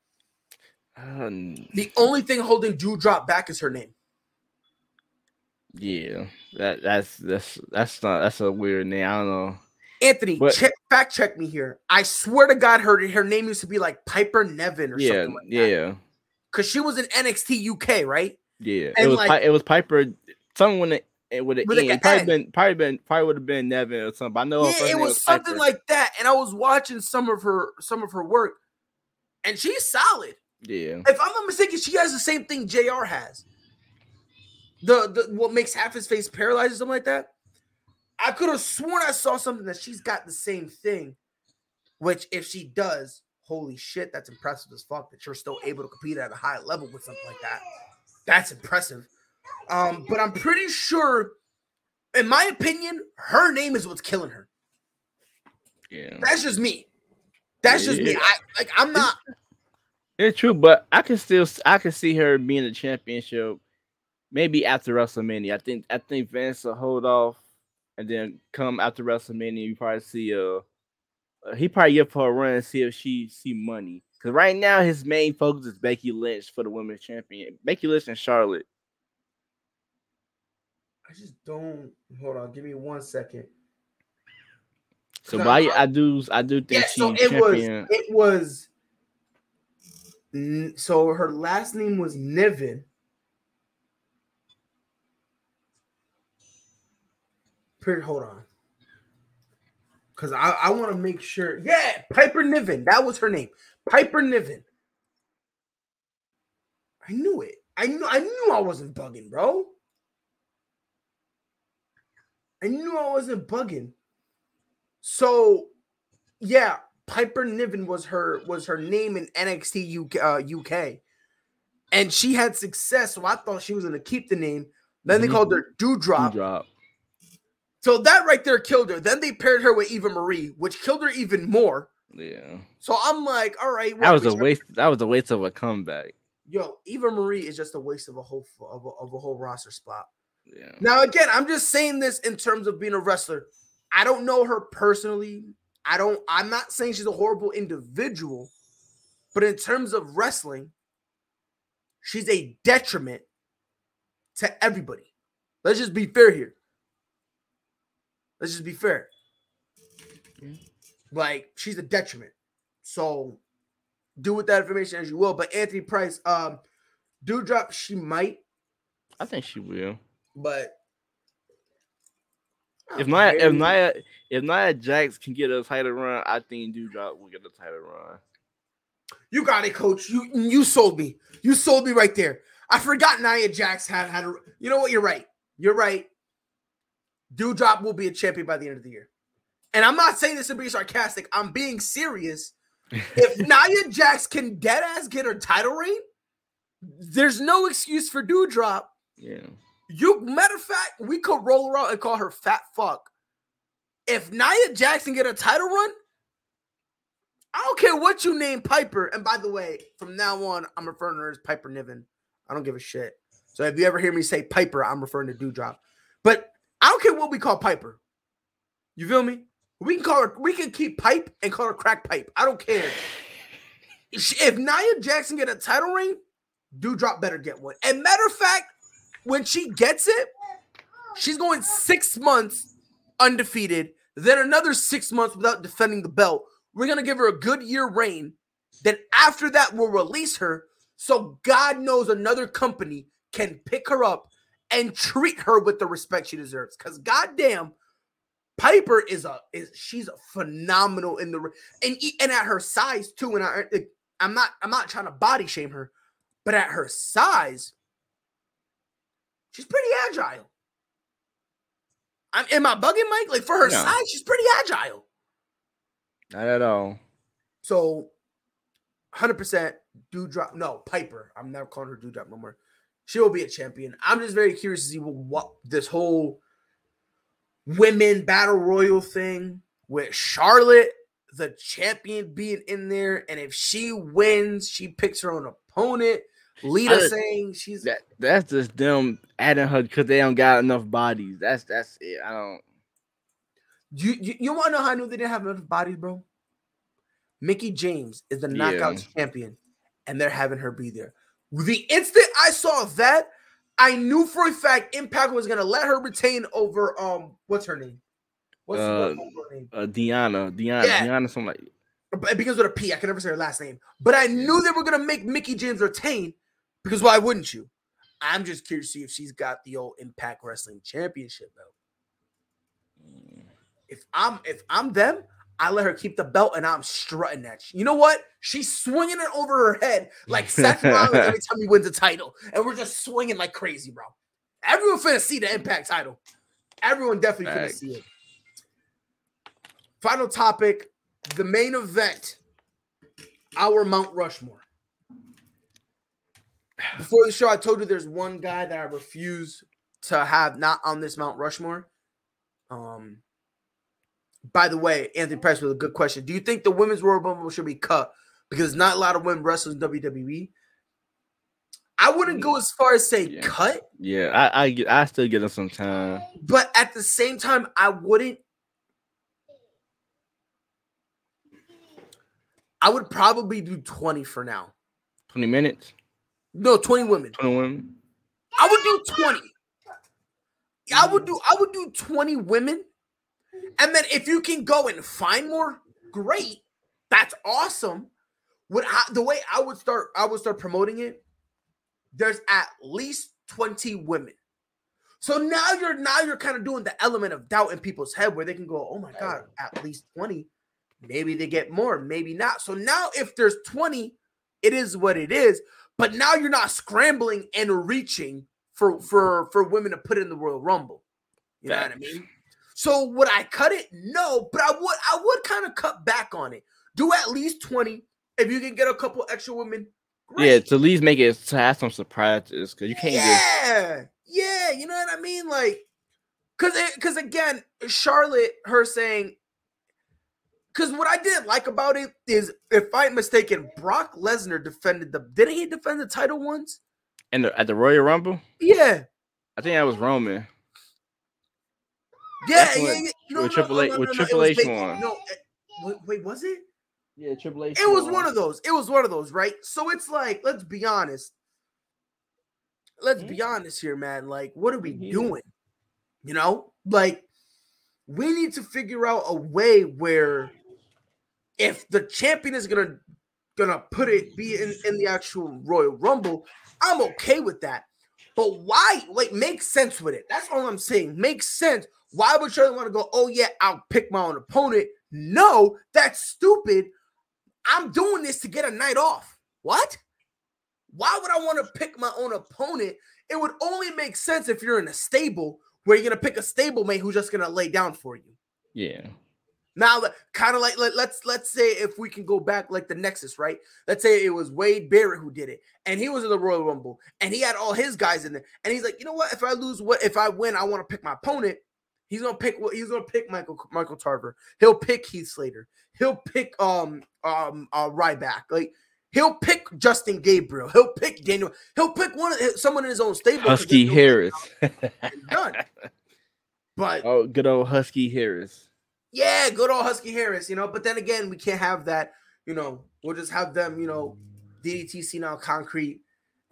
Um, the only thing holding Doudrop back is her name. Yeah, that that's that's that's not that's a weird name. I don't know. Anthony, but, check, fact check me here. I swear to God, her her name used to be like Piper Niven or yeah, something like yeah, Yeah, because she was in NXT UK, right? Yeah, and it was like, it was Piper. Someone it would have probably been probably been probably would have been Niven or something. I know yeah, it was, was something like that. And I was watching some of her some of her work, and she's solid. Yeah. If I'm not mistaken, she has the same thing Jr. has. The the what makes half his face paralyzed or something like that. I could have sworn I saw something that she's got the same thing. Which, if she does, holy shit, that's impressive as fuck that you're still able to compete at a high level with something like that. That's impressive. Um, but I'm pretty sure, in my opinion, her name is what's killing her. Yeah, that's just me. That's just me. I like. I'm not. It's true, but I can still I can see her being a championship. Maybe after WrestleMania, I think I think Vince will hold off and then come after WrestleMania, you probably see uh, uh he probably give her a run and see if she see money. Because right now his main focus is Becky Lynch for the women's champion. Becky Lynch and Charlotte. I just don't. Hold on, give me one second. So I, I do I do think yeah, so it champion. was it was so her last name was Niven. Hold on. Cause I, I want to make sure. Yeah, Piper Niven. That was her name. Piper Niven. I knew it. I knew I knew I wasn't bugging, bro. I knew I wasn't bugging. So, yeah, Piper Niven was her was her name in NXT UK, uh, UK, and she had success. So I thought she was going to keep the name. Then they mm-hmm. called her Doudrop. Doudrop. So that right there killed her. Then they paired her with Eva Marie, which killed her even more. Yeah. So I'm like, all right. That was a waste. That was a waste of a comeback. Yo, Eva Marie is just a waste of a whole of a, of a whole roster spot. Yeah. Now again, I'm just saying this in terms of being a wrestler. I don't know her personally. I don't. I'm not saying she's a horrible individual, but in terms of wrestling, she's a detriment to everybody. Let's just be fair here. Let's just be fair. Like she's a detriment. So do with that information as you will. But Anthony Price, um, Doudrop, she might. I think she will. But if Nia, if Nia, if Nia Jax can get a title run, I think Doudrop will get a title run. You got it, coach. You you sold me. You sold me right there. I forgot Nia Jax had had a. You know what? You're right. You're right. Doudrop will be a champion by the end of the year. And I'm not saying this to be sarcastic. I'm being serious. [laughs] if Nia Jax can dead ass get her title reign, there's no excuse for Doudrop. Yeah. You matter of fact, we could roll around and call her fat fuck. If Nia Jackson get a title run, I don't care what you name Piper. And by the way, from now on, I'm referring to her as Piper Niven. I don't give a shit. So if you ever hear me say Piper, I'm referring to Doudrop. But I don't care what we call Piper. You feel me? We can call her, we can keep pipe and call her crack pipe. I don't care. [laughs] If Nia Jackson get a title ring, Doudrop better get one. And matter of fact, when she gets it, she's going six months undefeated, then another six months without defending the belt. We're gonna give her a good year reign. Then after that, we'll release her. So God knows another company can pick her up and treat her with the respect she deserves. Because goddamn, Piper is a is she's a phenomenal in the and and at her size too. And I I'm not I'm not trying to body shame her, but at her size, She's pretty agile. I'm am I bugging Mike? Like for her no. size, she's pretty agile. Not at all. So 100% Doudrop. No, Piper. I'm never calling her Doudrop no more. She will be a champion. I'm just very curious to see what this whole women battle royal thing with Charlotte, the champion, being in there. And if she wins, she picks her own opponent. Lita saying she's that that's just them adding her because they don't got enough bodies. That's that's it. I don't. You you, you want to know how I knew they didn't have enough bodies, bro? Mickie James is the knockout yeah. champion, and they're having her be there. The instant I saw that, I knew for a fact Impact was gonna let her retain over um what's her name? What's, uh, her name? Uh, Deonna, Deonna, yeah. Deonna, something like. Because with a P, I can never say her last name. But I knew they were gonna make Mickie James retain because why wouldn't you? I'm just curious to see if she's got the old Impact Wrestling Championship belt. If I'm if I'm them, I let her keep the belt and I'm strutting that. You know what? She's swinging it over her head like Seth [laughs] Rollins every time he wins a title, and we're just swinging like crazy, bro. Everyone finna see the Impact title. Everyone definitely finna see it. Final topic: the main event. Our Mount Rushmore before the show, I told you there's one guy that I refuse to have not on this Mount Rushmore. Um, by the way, Anthony Price with a good question. Do you think the women's Royal Rumble should be cut because not a lot of women wrestlers in WWE? I wouldn't go as far as say yeah. cut. Yeah, I, I I still get them some time. But at the same time, I wouldn't. I would probably do 20 for now. 20 minutes? No, 20 women. 20 women? I would do 20. I would do I would do 20 women. And then if you can go and find more, great. That's awesome. What I, the way I would start I would start promoting it, there's at least 20 women. So now you're now you're kind of doing the element of doubt in people's head where they can go, "Oh my god, at least 20." Maybe they get more, maybe not. So now if there's 20, it is what it is. But now you're not scrambling and reaching for for for women to put in the Royal Rumble. You know what I mean? So would I cut it? No, but I would I would kind of cut back on it. Do at least 20. If you can get a couple extra women, great. Yeah, to at least make it to have some surprises because you can't yeah, just... yeah, you know what I mean? Like, cause because again, Charlotte, her saying because what I didn't like about it is, if I'm mistaken, Brock Lesnar defended the. Didn't he defend the title once? And the, at the Royal Rumble? Yeah. I think that was Roman. Yeah, yeah, yeah. No, with no, Triple H, no, with Triple H one. No, wait, was it? Yeah, Triple H. It was one of those. It was one of those, right? So it's like, let's be honest. Let's be mm. honest here, man. Like, what are we doing? You know, like we need to figure out a way where if the champion is gonna gonna put it be in, in the actual Royal Rumble, I'm okay with that. But why? Like, make sense with it. That's all I'm saying. Make sense. Why would Charlie want to go? Oh yeah, I'll pick my own opponent. No, that's stupid. I'm doing this to get a night off. What? Why would I want to pick my own opponent? It would only make sense if you're in a stable where you're gonna pick a stablemate who's just gonna lay down for you. Yeah. Now, kind of like let, let's let's say if we can go back like the Nexus, right? Let's say it was Wade Barrett who did it, and he was in the Royal Rumble, and he had all his guys in there, and he's like, you know what? If I lose, what if I win? I want to pick my opponent. He's gonna pick he's gonna pick Michael Michael Tarver. He'll pick Heath Slater. He'll pick um um uh Ryback. Like he'll pick Justin Gabriel. He'll pick Daniel. He'll pick one of someone in his own stable. Husky Harris. done. [laughs] But oh, good old Husky Harris yeah, good old Husky Harris, you know. But then again, we can't have that, you know. We'll just have them, you know, DDT now concrete,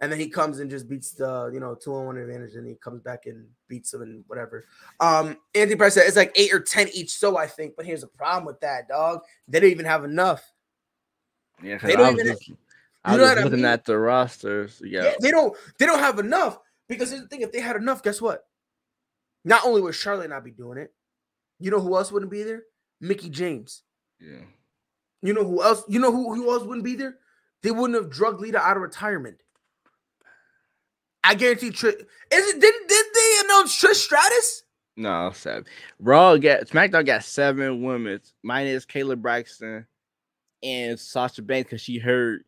and then he comes and just beats the, you know, two on one advantage, and he comes back and beats them and whatever. Um, Anthony Price said it's like eight or ten each, so I think. But here's the problem with that, dog. They don't even have enough. Yeah, they don't even. Just, I was looking I mean? at the rosters. Yeah. yeah, they don't. They don't have enough because here's the thing: if they had enough, guess what? Not only would Charlotte not be doing it, you know who else wouldn't be there? Mickie James. Yeah. You know who else? You know who, who else wouldn't be there? They wouldn't have drug Lita out of retirement. I guarantee Trish. Is it did did they announce Trish Stratus? No, seven. Raw got SmackDown got seven women. Minus Kayla Braxton and Sasha Banks because she hurt,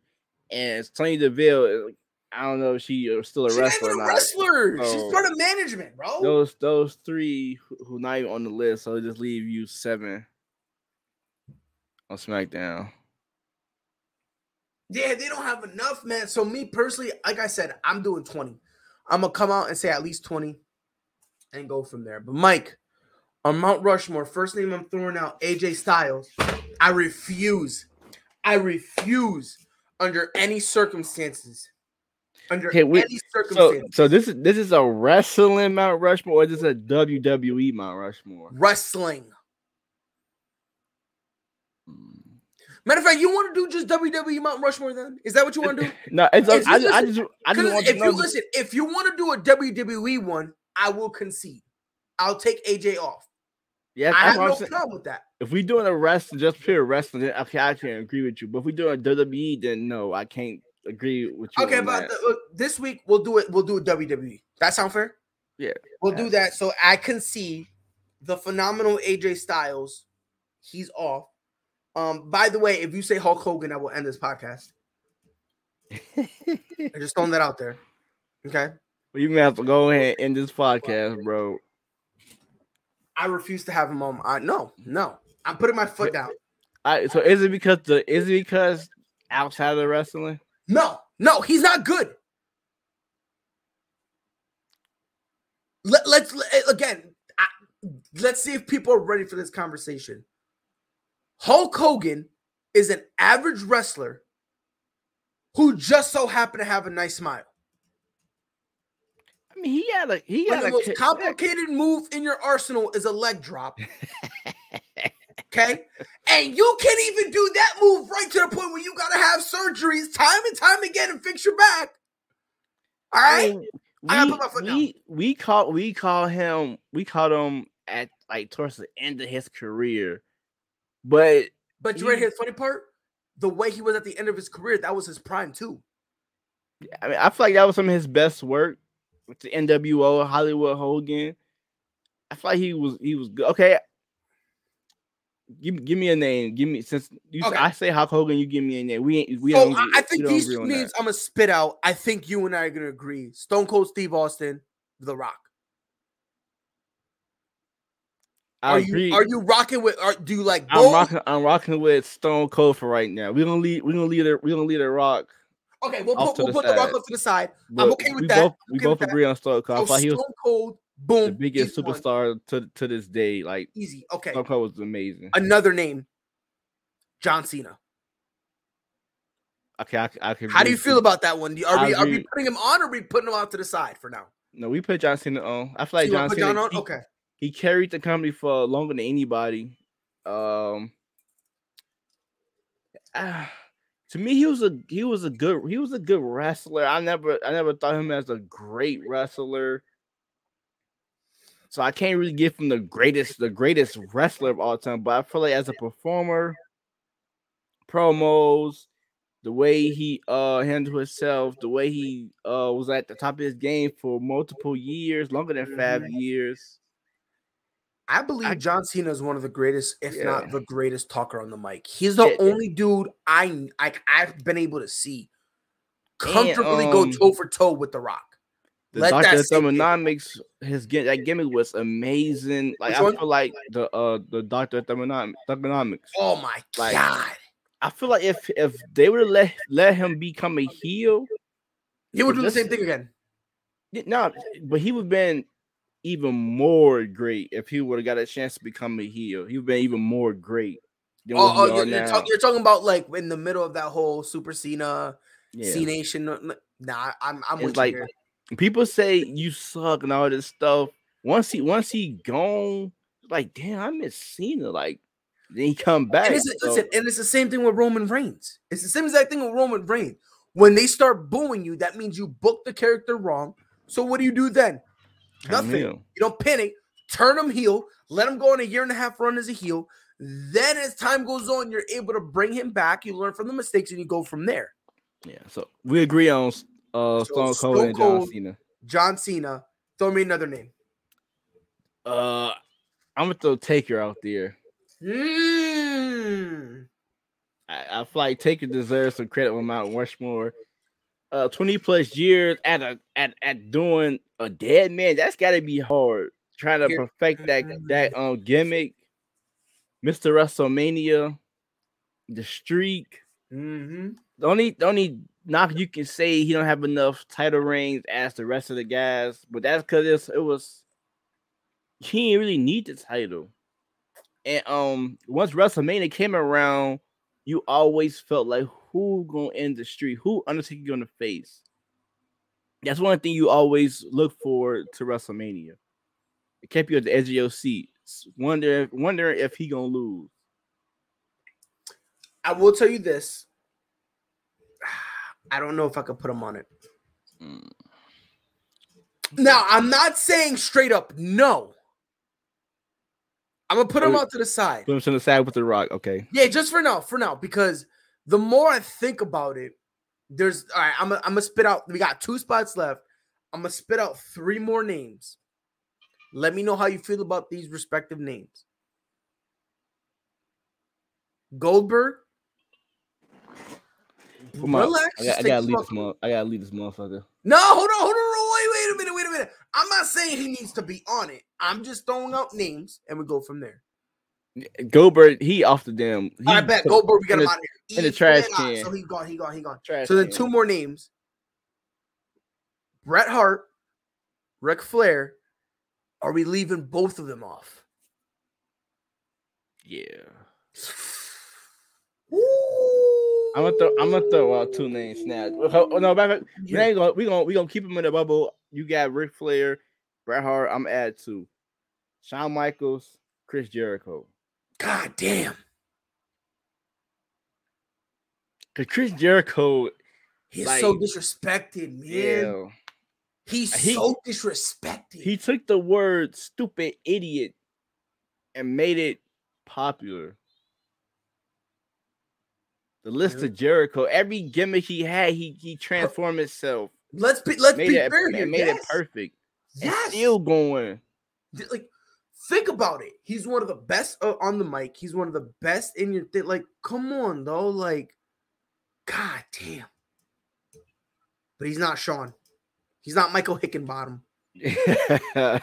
and Sonya Deville I don't know if she is still a She's wrestler. a wrestler. She's oh. part of management, bro. Those those three who, not even on the list, so just leave you seven on SmackDown. Yeah, they don't have enough, man. So me personally, like I said, I'm doing 20. I'm gonna come out and say at least 20 and go from there. But Mike, on Mount Rushmore, first name I'm throwing out AJ Styles. I refuse. I refuse under any circumstances under okay, we, any circumstance. So, so, this is this is a wrestling Mount Rushmore, or is this a WWE Mount Rushmore? Wrestling. Hmm. Matter of fact, you want to do just WWE Mount Rushmore? Then is that what you want to do? [laughs] no, it's. I, I, I, just, I just want if to you listen, if you want to do a WWE one, I will concede. I'll take AJ off. Yeah, I have no problem with that. If we doing a wrestling, just pure wrestling, okay, I can agree with you. But if we doing a WWE, then no, I can't agree with you. Okay, but the, look, this week we'll do it. We'll do a WWE. That sound fair? Yeah, we'll do that. So I can see the phenomenal AJ Styles. He's off. Um, by the way, if you say Hulk Hogan, I will end this podcast. I'm just throwing that out there. Okay. Well, you may have to go ahead and end this podcast, bro. I refuse to have him on. I no, no. I'm putting my foot down. I, so is it because the is it because outside of the wrestling? No, no, he's not good. Let, let's again, I, let's see if people are ready for this conversation. Hulk Hogan is an average wrestler who just so happened to have a nice smile. I mean, he had a he had the a most complicated move in your arsenal is a leg drop. [laughs] Okay. And you can't even do that move right to the point where you gotta have surgeries time and time again and fix your back. All right, I mean, I we, put my foot down. we, we call we call him we called him at like towards the end of his career, but But you ready to hear the funny part? The way he was at the end of his career, that was his prime too. I mean I feel like that was some of his best work with the NWO Hollywood Hogan. I feel like he was he was good. Okay, give give me a name. Give me since you Okay. I say Hulk Hogan, you give me a name. We ain't we So don't. I, I think these agree two on names. I'm gonna spit out. I think you and I are gonna agree. Stone Cold Steve Austin, The Rock. I Are agree. you are you rocking with? Are, do you like I'm rocking. I'm rocking with Stone Cold for right now. We're gonna lead. We're gonna lead. it. We're gonna lead a rock. Okay, we'll put, we'll the put the Rock up to the side. But I'm okay with that. Both, we both that. agree on Stone Cold. I Oh, thought he was Stone Cold, boom, the biggest easy one. superstar to to this day. Like Easy. Okay. Stone Cold was amazing. Another name, John Cena. Okay, I, I can. How do you feel about that one? Are we are we putting him on or are we putting him out to the side for now? No, we put John Cena on. I feel like wanna John Cena. John on? Okay. He carried the company for longer than anybody. Um, ah, to me, he was a he was a good he was a good wrestler. I never I never thought him as a great wrestler. So I can't really give him the greatest the greatest wrestler of all time, but I feel like as a performer, promos, the way he uh handled himself, the way he uh was at the top of his game for multiple years, longer than 5 Mhm. years. I believe I- John Cena is one of the greatest, if Yeah. not the greatest talker on the mic. He's the Yeah. only dude I I I've been able to see comfortably go um, toe for toe with The Rock. The Let that Doctor. Thuganomics, his that gimmick was amazing. Like Which I one? feel like the uh the Doctor Thuganomics. Oh my Like, god, I feel like if if they would let let him become a heel, he would do the same thing again. no, but he would have been even more great if he would have got a chance to become a heel. He would have been even more great Oh, oh you're, you're, talk- you're talking about like in the middle of that whole Super Cena, yeah. C Nation. Uh, nah, I'm I'm It's with like- you. Here. people say you suck and all this stuff. Once he once he gone, like damn, I miss Cena. Like then he come back. And it's, so- listen, and it's the same thing with Roman Reigns. It's the same exact thing with Roman Reigns. When they start booing you, that means you booked the character wrong. So what do you do then? Nothing. You don't panic. Turn him heel. Let him go on a year and a half run as a heel. Then, as time goes on, you're able to bring him back. You learn from the mistakes, and you go from there. Yeah, so we agree on uh So Stone Cold Stone and John Cena. John Cena. Throw me another name. Uh I'm gonna throw Taker out there. Mm. I, I feel like Taker deserves some credit with Mount Rushmore. Uh 20 plus years at a at, at doing a dead man, that's gotta be hard. Trying to perfect that that um gimmick. Mr. WrestleMania, the streak. hmm The only the only knock you can say he don't have enough title reigns as the rest of the guys, but that's because it was he didn't really need the title. And um, once WrestleMania came around, you always felt like who gonna end the streak, who Undertaker gonna face. That's one thing you always look forward to WrestleMania. It kept you at the edge of your seat, wonder wondering if he gonna lose. I will tell you this. [sighs] I don't know if I could put him on it. Mm. Now, I'm not saying straight up no. I'm gonna put him Oh, out to the side. Put him to the side with the Rock. Okay. Yeah, just for now, for now, because the more I think about it, there's all right. I'm gonna I'm gonna spit out. We got two spots left. I'm gonna spit out three more names. Let me know how you feel about these respective names. Goldberg. Relax. I, got, I gotta leave this motherfucker- I gotta leave this motherfucker. No, hold on, hold on, wait, wait a minute, minute. I'm not saying he needs to be on it. I'm just throwing out names and we go from there. Goldberg, he off the damn. He I bet Goldberg, we got him the- out of here. in the trash it out. can. So he gone, he gone, he gone. trash So then can. two more names. Bret Hart, Ric Flair. Are we leaving both of them off? Yeah. I'm gonna throw. I'm gonna throw out two names now. Oh, no, back, we ain't gonna. We gonna we gonna keep them in the bubble. You got Ric Flair, Bret Hart. I'm add two. Shawn Michaels, Chris Jericho. God damn. Cause Chris Jericho, He's Like, so disrespected, man. yeah, He's He- so disrespected. he took the word "stupid idiot" and made it popular. The list Yeah. of Jericho, every gimmick he had, he he transformed himself, let's be let's made be it, fair here. made yes. it perfect. Yes. still going. Like think about it he's one of the best uh, on the mic he's one of the best in your thing like come on though like god damn but he's not shawn he's not michael hickenbottom [laughs] yeah,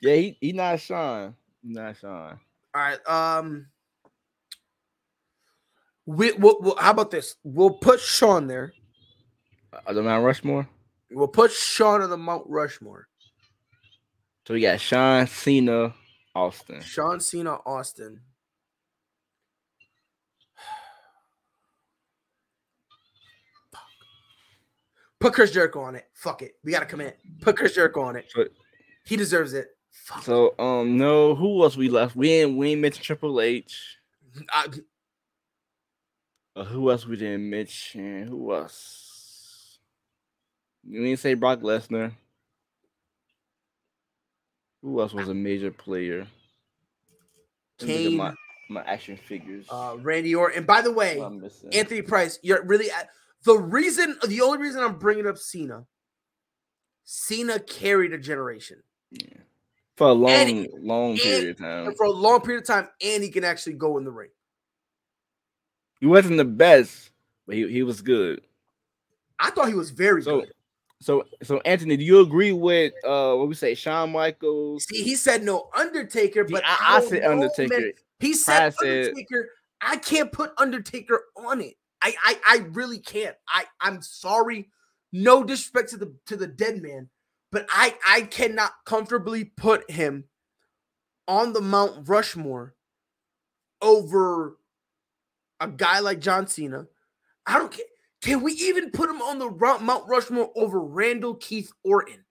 he he not Shawn. He not Shawn. all right um we, we'll, we'll- how about this we'll put shawn there Uh, the Mount Rushmore. We'll put shawn on the mount rushmore So we got Shawn Cena, Austin. shawn cena austin [sighs] Put Chris Jericho on it. Fuck it. We gotta commit. Put Chris Jericho on it. So, He deserves it. Fuck. so um, no, who else we left? We ain't we ain't mentioned Triple H. I, Uh, who else we didn't mention? Who else? We didn't say Brock Lesnar. Who else was a major player? Let me look at Kane. My, my action figures. uh, Randy Orton. And by the way, Who I'm missing. Anthony Price, you're really at the reason. The only reason I'm bringing up Cena. Cena carried a generation Yeah. For a long, And- long period of time. for a long period of time, and he can actually go in the ring. He wasn't the best, but he, he was good. I thought he was very So, good. So, so Anthony, do you agree with uh what we say, Shawn Michaels? See, he said no Undertaker, but I, I don't said know, Undertaker. man. He said said- Undertaker. I can't put Undertaker on it. I, I I really can't. I I'm sorry. No disrespect to the to the dead man, but I I cannot comfortably put him on the Mount Rushmore over a guy like John Cena. I don't care. Can we even put him on the Mount Rushmore over Randall Keith Orton?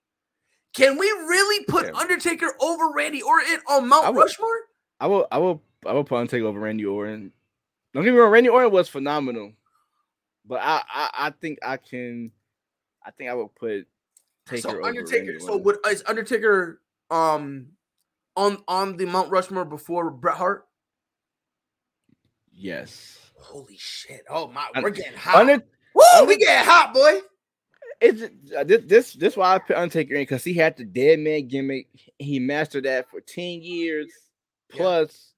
Can we really put Yeah. Undertaker over Randy Orton on Mount I would- Rushmore? I will, I will, I will probably take over Randy Orton. Don't get me wrong, Randy Orton was phenomenal, but I, I, I think I can, I think I would put Taker so over Undertaker. So would is Undertaker um on on the Mount Rushmore before Bret Hart? yes, Holy shit! Oh my, we're getting hot. Under, Woo, we get hot, boy. it's uh, this, this, this why I put Undertaker in because he had the dead man gimmick. He mastered that for ten years. Yeah. Plus,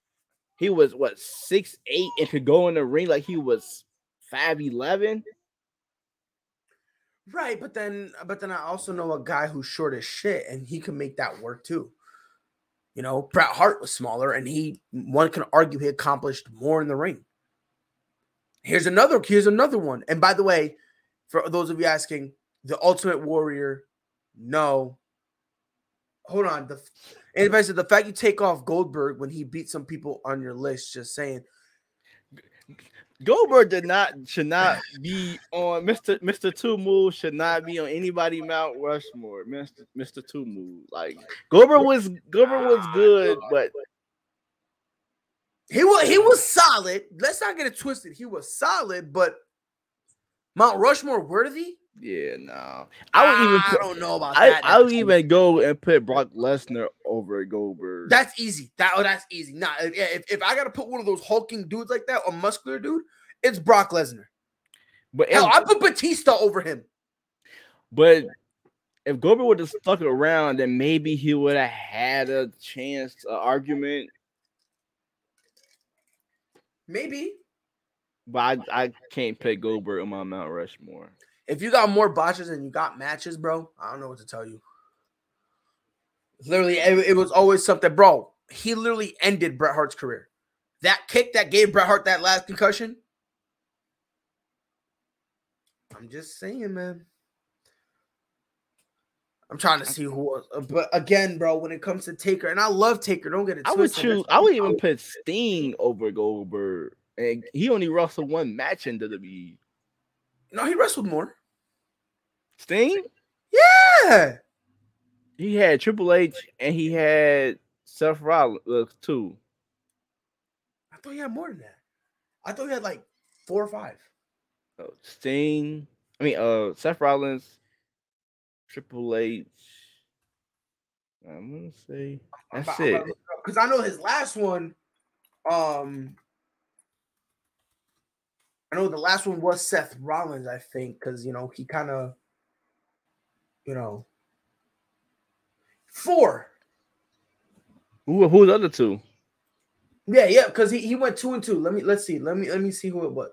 he was what six eight and could go in the ring like he was five eleven. Right, but then but then I also know a guy who's short as shit, and he can make that work too. You know, Bret Hart was smaller, and he one can argue he accomplished more in the ring. Here's another. Here's another one. And by the way, for those of you asking, the Ultimate Warrior, no. Hold on. The and if I said the fact you take off Goldberg when he beat some people on your list, just saying. Goldberg did not should not be on Mr. Mr. Two Move should not be on anybody Mount Rushmore. Mr. Mr. Two Move. Like Goldberg was Goldberg was ah, good, but He was he was solid. Let's not get it twisted. He was solid, but Mount Rushmore worthy? yeah, no. I would even I don't know about I, that. I would even go and put Brock Lesnar over Goldberg. That's easy. That oh, that's easy. Nah, if, if, if I gotta put one of those hulking dudes like that, a muscular dude, it's Brock Lesnar. but Hell, if, I put Batista over him. but if Goldberg would have stuck around, then maybe he would have had a chance, an argument. Maybe But I, I can't pick Goldberg on my Mount Rushmore. if you got more botches and you got matches, bro. I don't know what to tell you. Literally, it, it was always something, bro. He literally ended Bret Hart's career. That kick that gave Bret Hart that last concussion. I'm just saying, man. I'm trying to see who else. uh, But again, bro, when it comes to Taker, and I love Taker, don't get it I would choose. I would even put Sting over Goldberg. and he only wrestled one match in WWE. No, he wrestled more. Sting? Yeah. He had Triple H and he had Seth Rollins uh, too. I thought he had more than that. I thought he had like four or five. Uh, Sting. I mean, uh, Seth Rollins, Triple H. I'm gonna say that's it. Because I know his last one. Um, I know the last one was Seth Rollins. I think because you know he kind of, you know, four. Who who the other two? Yeah, yeah, because he, he went two and two. Let me let's see. Let me let me see who it was.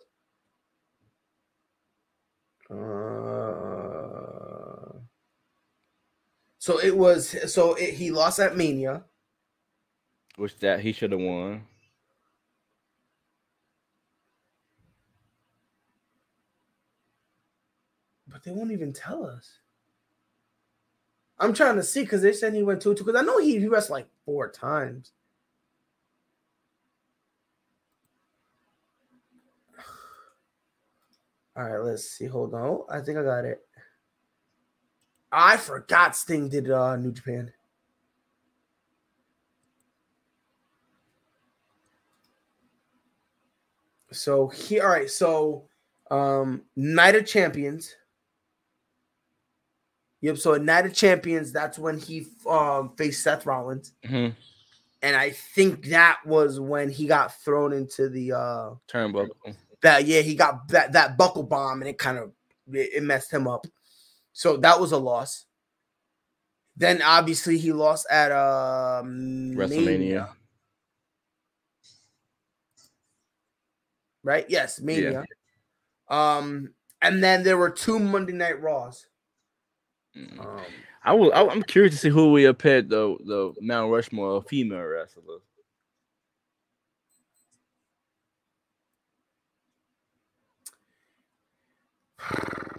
So it was so it, he lost at Mania. Which that he should have won. But they won't even tell us. I'm trying to see because they said he went two two. Because I know he, he wrestled like four times. [sighs] All right, let's see. Hold on. Oh, I think I got it. I forgot Sting did uh New Japan. So he all right. So, um, Night of Champions. Yep. So, Night of Champions, that's when he um faced Seth Rollins, Mm-hmm. and I think that was when he got thrown into the uh Turnbuckle. that yeah he got that that buckle bomb and it kind of it, it messed him up so that was a loss then obviously he lost at um WrestleMania. Mania, right yes mania um and then there were two monday night raws Mm. um I will. I, I'm curious to see who we picked the the Mount Rushmore female wrestlers. [sighs] [sighs] [sighs]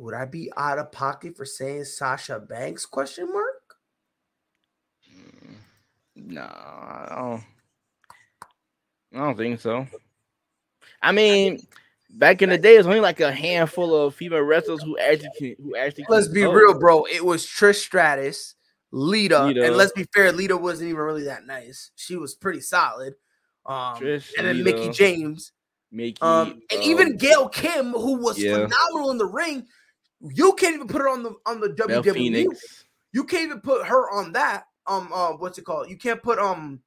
would i be out of pocket for saying sasha banks question mark Mm. No, I don't. I don't think so. I mean, back in the day, it was only like a handful of female wrestlers who actually can, who actually. let's be go. real bro it was trish stratus Lita, Lita. and let's be fair, Lita wasn't even really that nice. She was pretty solid. Um, Trish, and then Lita. Mickie James, Mickie, um, and um, even Gail Kim, who was yeah. phenomenal in the ring. You can't even put her on the on the WWE. Phoenix. You can't even put her on that. Um, uh, what's it called? You can't put um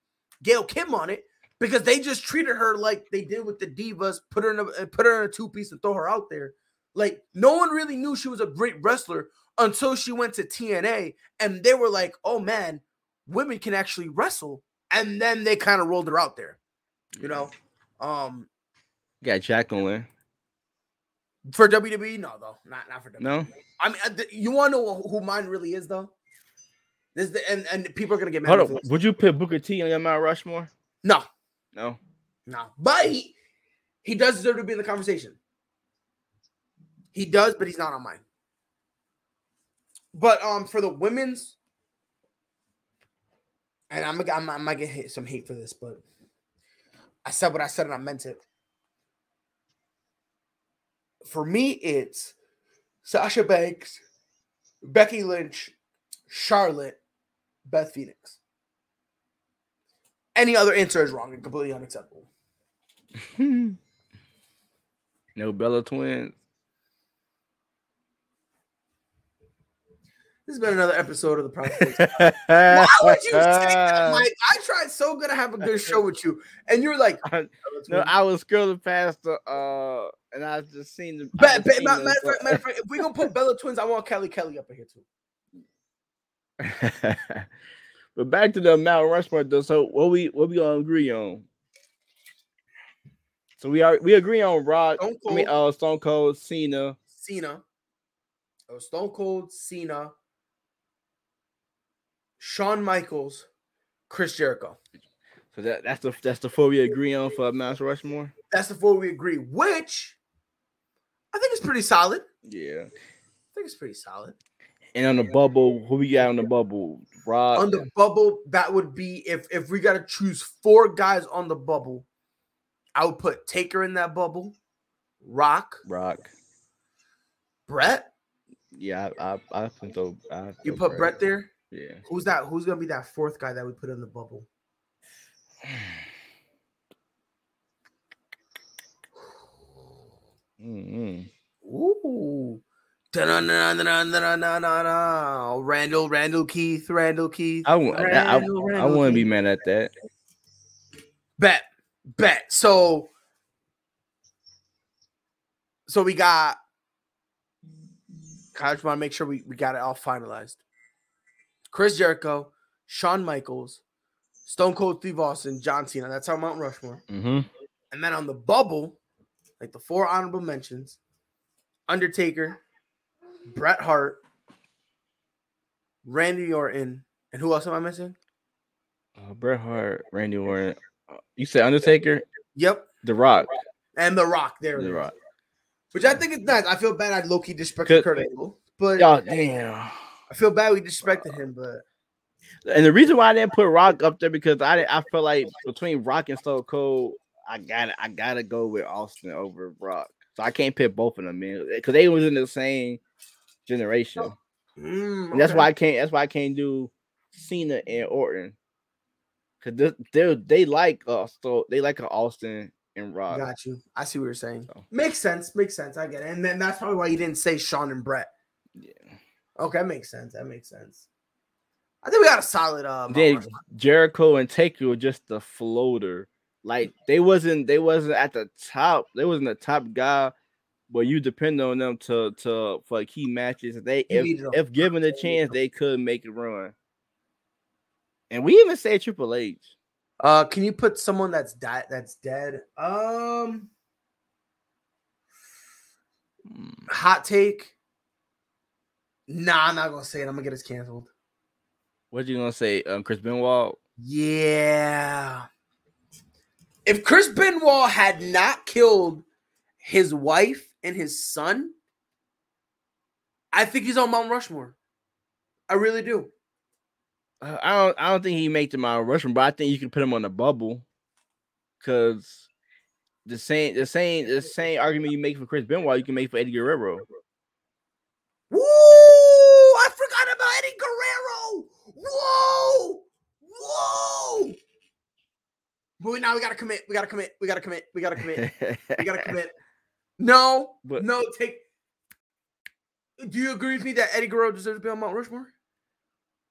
Gail Kim on it because they just treated her like they did with the divas. Put her in a uh, put her in a two piece and throw her out there. Like no one really knew she was a great wrestler until she went to TNA, and they were like, "Oh man, women can actually wrestle." And then they kind of rolled her out there. You know, um, got Jacqueline. For WWE, no, though, not not for WWE. No, I mean, uh, you want to know who mine really is, though. This the and and people are gonna get mad. hold on. Would you put Booker T on your Mount Rushmore? No, No. no, but he he does deserve to be in the conversation. He does, but he's not on mine. But um, for the women's, and I'm I'm I might get hit some hate for this, but I said what I said and I meant it. For me, it's Sasha Banks, Becky Lynch, Charlotte, Beth Phoenix. Any other answer is wrong and completely unacceptable. [laughs] no Bella twins. This has been another episode of the Project. [laughs] Why would you say that, [laughs] Mike? I tried so good to have a good show with you, and you're like, no, I was scrolling past the uh, and I just seen the. I Ba- just seen matter, of fact, matter of fact, if we gonna put Bella Twins, I want Kelly Kelly up in here too. [laughs] but back to the Mount Rushmore though. So what we what we gonna agree on? So we are we agree on Rock. Stone I mean, Cold. uh, Stone Cold, Cena. Cena, oh, Stone Cold, Cena, Shawn Michaels, Chris Jericho. So that that's the that's the four we agree on for Mount Rushmore. That's the four we agree, which I think is pretty solid. Yeah. I think it's pretty solid. And on the bubble, who we got on the bubble? Rock. on the bubble, that would be if if we got to choose four guys on the bubble. I would put Taker in that bubble. Rock, Rock. Bret. Yeah, I I, I think so. I You put Bret there. Yeah. Who's that? Who's gonna be that fourth guy that we put in the bubble? [sighs] Mm-hmm. Ooh. Randall, Randall Keith, Randall Keith. I want. I, I, Randall, I Randall wouldn't be mad at that. Bet, bet. So, so we got. I just want to make sure we, we got it all finalized. Chris Jericho, Shawn Michaels, Stone Cold Steve Austin, John Cena. That's our Mount Rushmore. Mm-hmm. And then on the bubble, like the four honorable mentions, Undertaker, Bret Hart, Randy Orton, and who else am I missing? Uh, Bret Hart, Randy Orton. Uh, You said Undertaker, Yep, The Rock, and The Rock. There, it The. Rock. Which I think is nice. I feel bad I low key disrespected Kurt Angle, but Oh damn. I feel bad we disrespected him. But And the reason why I didn't put Rock up there because I didn't- I feel like between Rock and Stone Cold, I gotta I gotta go with Austin over Rock. So I can't pick both of them in because they was in the same generation. Mm, And that's why I can't. That's why I can't do Cena and Orton because they they like uh so they like a Austin and Rock. got you. I see what you're saying. So. Makes sense. Makes sense. I get it. And then that's probably why you didn't say Shawn and Bret. Yeah. Okay, that makes sense. That makes sense. I think we got a solid. Uh, Jericho and Taker were just the floater. Like they wasn't they wasn't at the top. They wasn't the top guy, but you depend on them to to for key matches. They if if given the [laughs] chance, they could make it run. And we even say Triple H. Uh, can you put someone that's died that's dead? Um, Hmm. hot take. Nah, I'm not gonna say it. I'm gonna get us canceled. What are you gonna say? Um, Chris Benoit. Yeah. If Chris Benoit had not killed his wife and his son, I think he's on Mount Rushmore. I really do. Uh, I don't. I don't think he made the Mount Rushmore, but I think you can put him on the bubble, because the same, the same, the same argument you make for Chris Benoit, you can make for Eddie Guerrero. Woo! Eddie Guerrero. Whoa! Whoa! But now we gotta commit. We gotta commit. We gotta commit. We gotta commit. We gotta commit. [laughs] No, But- no. Take. Do you agree with me that Eddie Guerrero deserves to be on Mount Rushmore?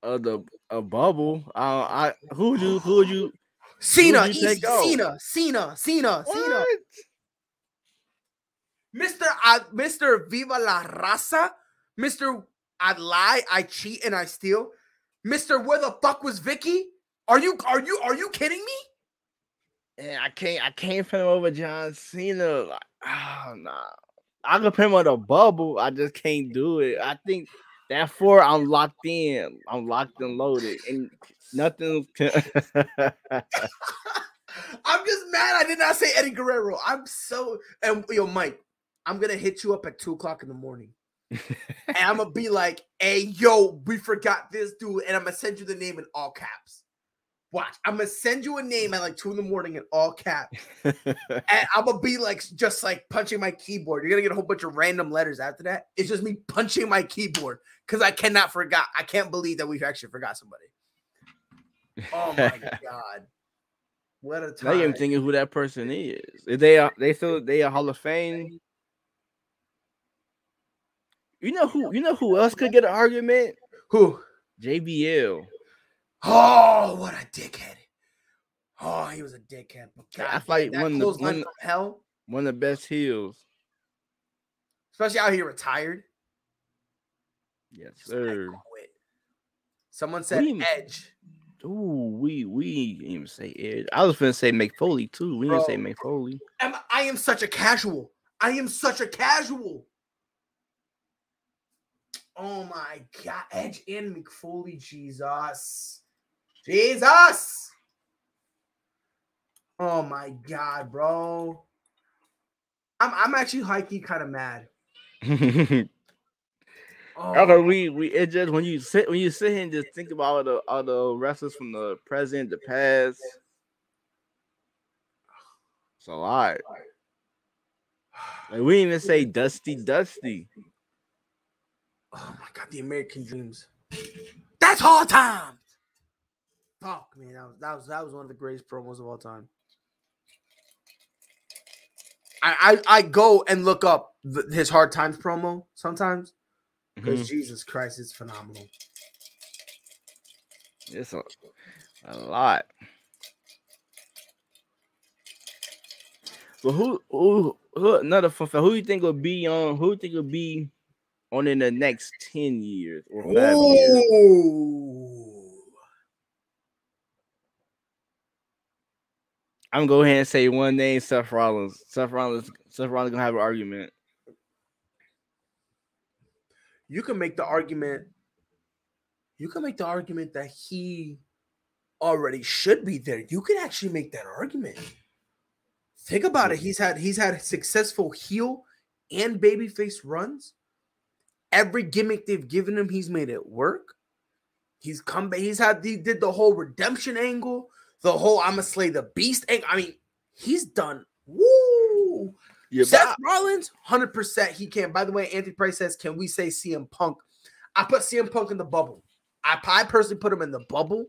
uh, the a bubble. Uh, I who you who you Cena, Who'd you easy. Cena, Cena, Cena, Cena. what? Mr. I, Mr. Viva la Raza, Mr. I lie, I cheat, and I steal. Mr. Where the fuck was Vickie? Are you are you are you kidding me? And I can't I can't put him over John Cena. Like, oh nah. I could put him on the bubble. I just can't do it. I think that four I'm locked in. I'm locked and loaded. And nothing can [laughs] I'm just mad I did not say Eddie Guerrero. I'm so and yo, Mike, I'm gonna hit you up at two o'clock in the morning. And I'm gonna be like, hey, yo, we forgot this dude, and I'm gonna send you the name in all caps. Watch, I'm gonna send you a name at like two in the morning in all caps. [laughs] and I'm gonna be like just like punching my keyboard. You're gonna get a whole bunch of random letters after that. It's just me punching my keyboard because I cannot forgot. I can't believe that we've actually forgot somebody. Oh my [laughs] god. What a time. you're even thinking who that person is. Is they are they still they a Hall of Fame? You know who you know who else could get an argument? Who? JBL. Oh, what a dickhead. Oh, he was a dickhead. Yeah, I fight one of the- one- hell, One of the best heels. especially out here retired. Yes, sir. Someone said We- Edge. Ooh, we we didn't even say Ed. I was gonna say Mick Foley too. We didn't say Mick Foley. I am such a casual. I am such a casual. Oh my god, Edge and Mick Foley, Jesus, Jesus. Oh my god, bro. I'm I'm actually key kind of mad. [laughs] Oh, Okay, we we it just when you sit when you sit here and just think about all the all the wrestlers from the present, the past. It's a lot. [sighs] Like we didn't even say Dusty Dusty. Oh my god, the American Dreams. That's hard times. Fuck man, that was that was that was one of the greatest promos of all time. I I, I go and look up th- his hard times promo sometimes because Mhm. Jesus Christ, it's phenomenal. It's a, a lot. But who, who, who another fun fact? Who you think will be on? Who you think will be on in the next ten years or five years? I'm gonna go ahead and say one name: Seth Rollins. Seth Rollins. Seth Rollins gonna have an argument. You can make the argument. You can make the argument that he already should be there. You can actually make that argument. Think about it. He's had he's had successful heel and babyface runs. Every gimmick they've given him, he's made it work. He's come back. He's had he did the whole redemption angle, the whole I'm gonna slay the beast angle. I mean, he's done. Woo! Yeah, Seth Rollins, hundred percent, he can. By the way, Anthony Price says, "Can we say CM Punk?" I put CM Punk in the bubble. I, I personally put him in the bubble.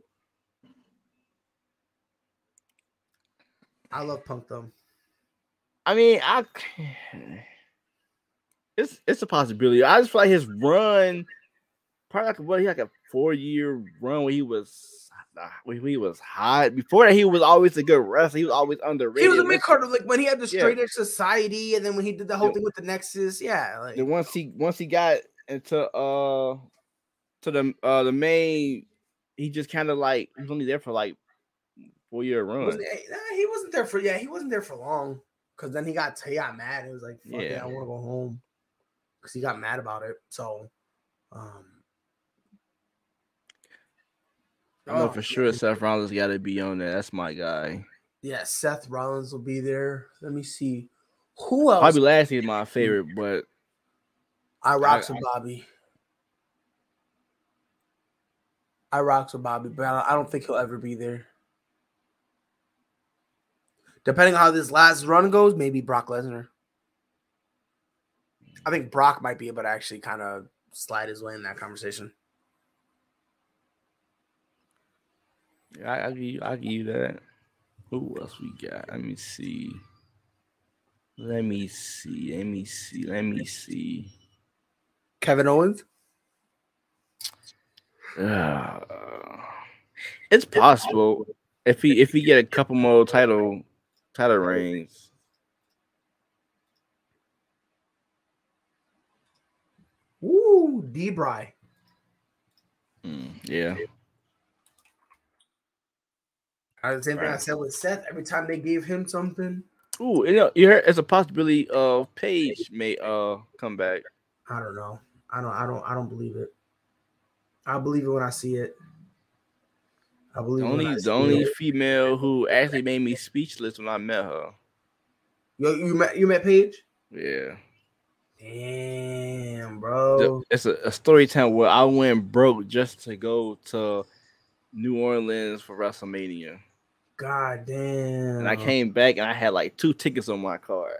I love Punk though. I mean, I it's it's a possibility. I just feel like his run, probably like what he like a four year run where he was uh, when he was hot. Before that, he was always a good wrestler. He was always underrated. He was a mid card like when he had the Yeah. straight edge society, and then when he did the whole Yeah. thing with the Nexus. Yeah, like Then once he once he got into uh to the uh the main, he just kind of like he was only there for like four year run. wasn't, eh, nah, he wasn't there for yeah, he wasn't there for long. Cause then he got he got mad. He was like, "Fuck yeah, Yeah. I want to go home." Cause he got mad about it. So, um, I know oh, for sure. Seth Rollins got to be on there. That's my guy. Yeah, Seth Rollins will be there. Let me see. Who else? Probably Lashley is my favorite, but I rocks I- with Bobby. I rocks with Bobby, but I don't think he'll ever be there. Depending on how this last run goes, maybe Brock Lesnar. I think Brock might be able to actually kind of slide his way in that conversation. Yeah, I, I give you, I give you that. Who else we got? Let me see. Let me see. Let me see. Let me see. Kevin Owens. Uh, it's possible if he if he get a couple more title title reigns. Woo, Debray. Mm, yeah, Uh, The same thing I said with Seth. Every time they gave him something, Ooh, you know, you heard it's a possibility of Paige may uh come back. I don't know. I don't. I don't. I don't believe it. I believe it when I see it. I believe it when only the only it. female who actually made me speechless when I met her. Yo, you met you met Paige. Yeah. Damn, bro. it's a, a story time where I went broke just to go to New Orleans for WrestleMania. God damn. And I came back and I had like two tickets on my card.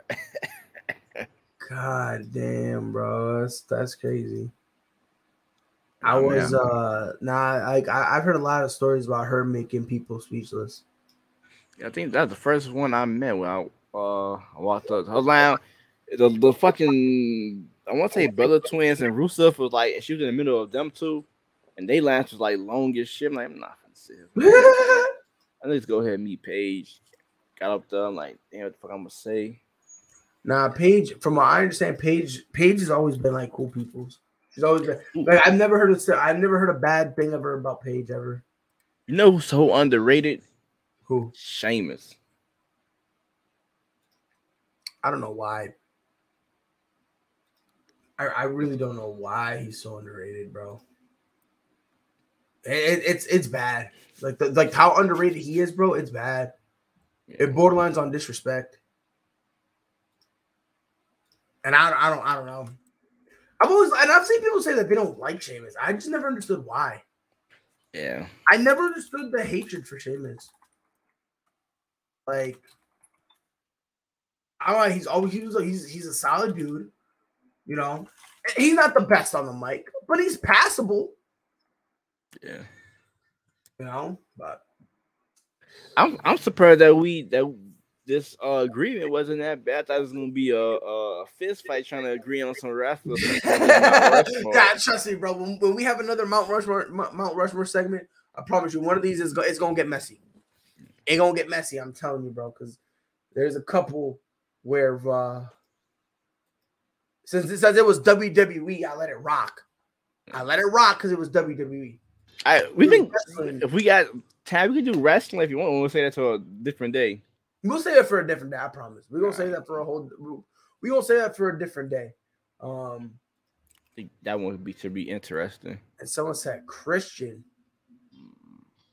God damn, bro. That's that's crazy. [laughs] I Oh, was man. uh nah like I, I've heard a lot of stories about her making people speechless. I think that's the first one I met when I uh I walked up her line. The, the fucking I want to say brother twins and Rusev was like she was in the middle of them two, and they lines was like long as shit. I'm like, I'm not gonna sit. [laughs] I to go ahead and meet Paige. Got up there, I'm like, damn, what the fuck I'm gonna say? Nah, Paige. From what I understand, Paige. Paige has always been like cool people's. She's always been. Like, I've never heard of. I've never heard a bad thing ever about Paige ever. You know who's so underrated? Who? Sheamus. I don't know why. I, I really don't know why he's so underrated, bro. It, it- it's it's bad. Like the, like how underrated he is, bro. It's bad. It borderlines on disrespect. And I, I don't I don't know. I've always and I've seen people say that they don't like Sheamus. I just never understood why. Yeah. I never understood the hatred for Sheamus. Like, I like he's always he was he's he's a solid dude. You know, he's not the best on the mic, but he's passable. Yeah. You know, but I'm I'm surprised that we that this uh, agreement wasn't that bad. I thought it was gonna be a, a fist fight trying to agree on some wrestlers. [laughs] God, trust me, bro. When, when, we have another Mount Rushmore Mount Rushmore segment, I promise you, one of these is go, it's gonna get messy. It's gonna get messy. I'm telling you, bro, because there's a couple where uh since it says it was WWE, I let it rock. I let it rock because it was WWE. I we can if we got time, we can do wrestling if you want. We'll say that to a different day. We'll say that for a different day. I promise. We're gonna say that for a whole. We gonna say that for a different day. Um, I think that one would be to be interesting. And someone said Christian.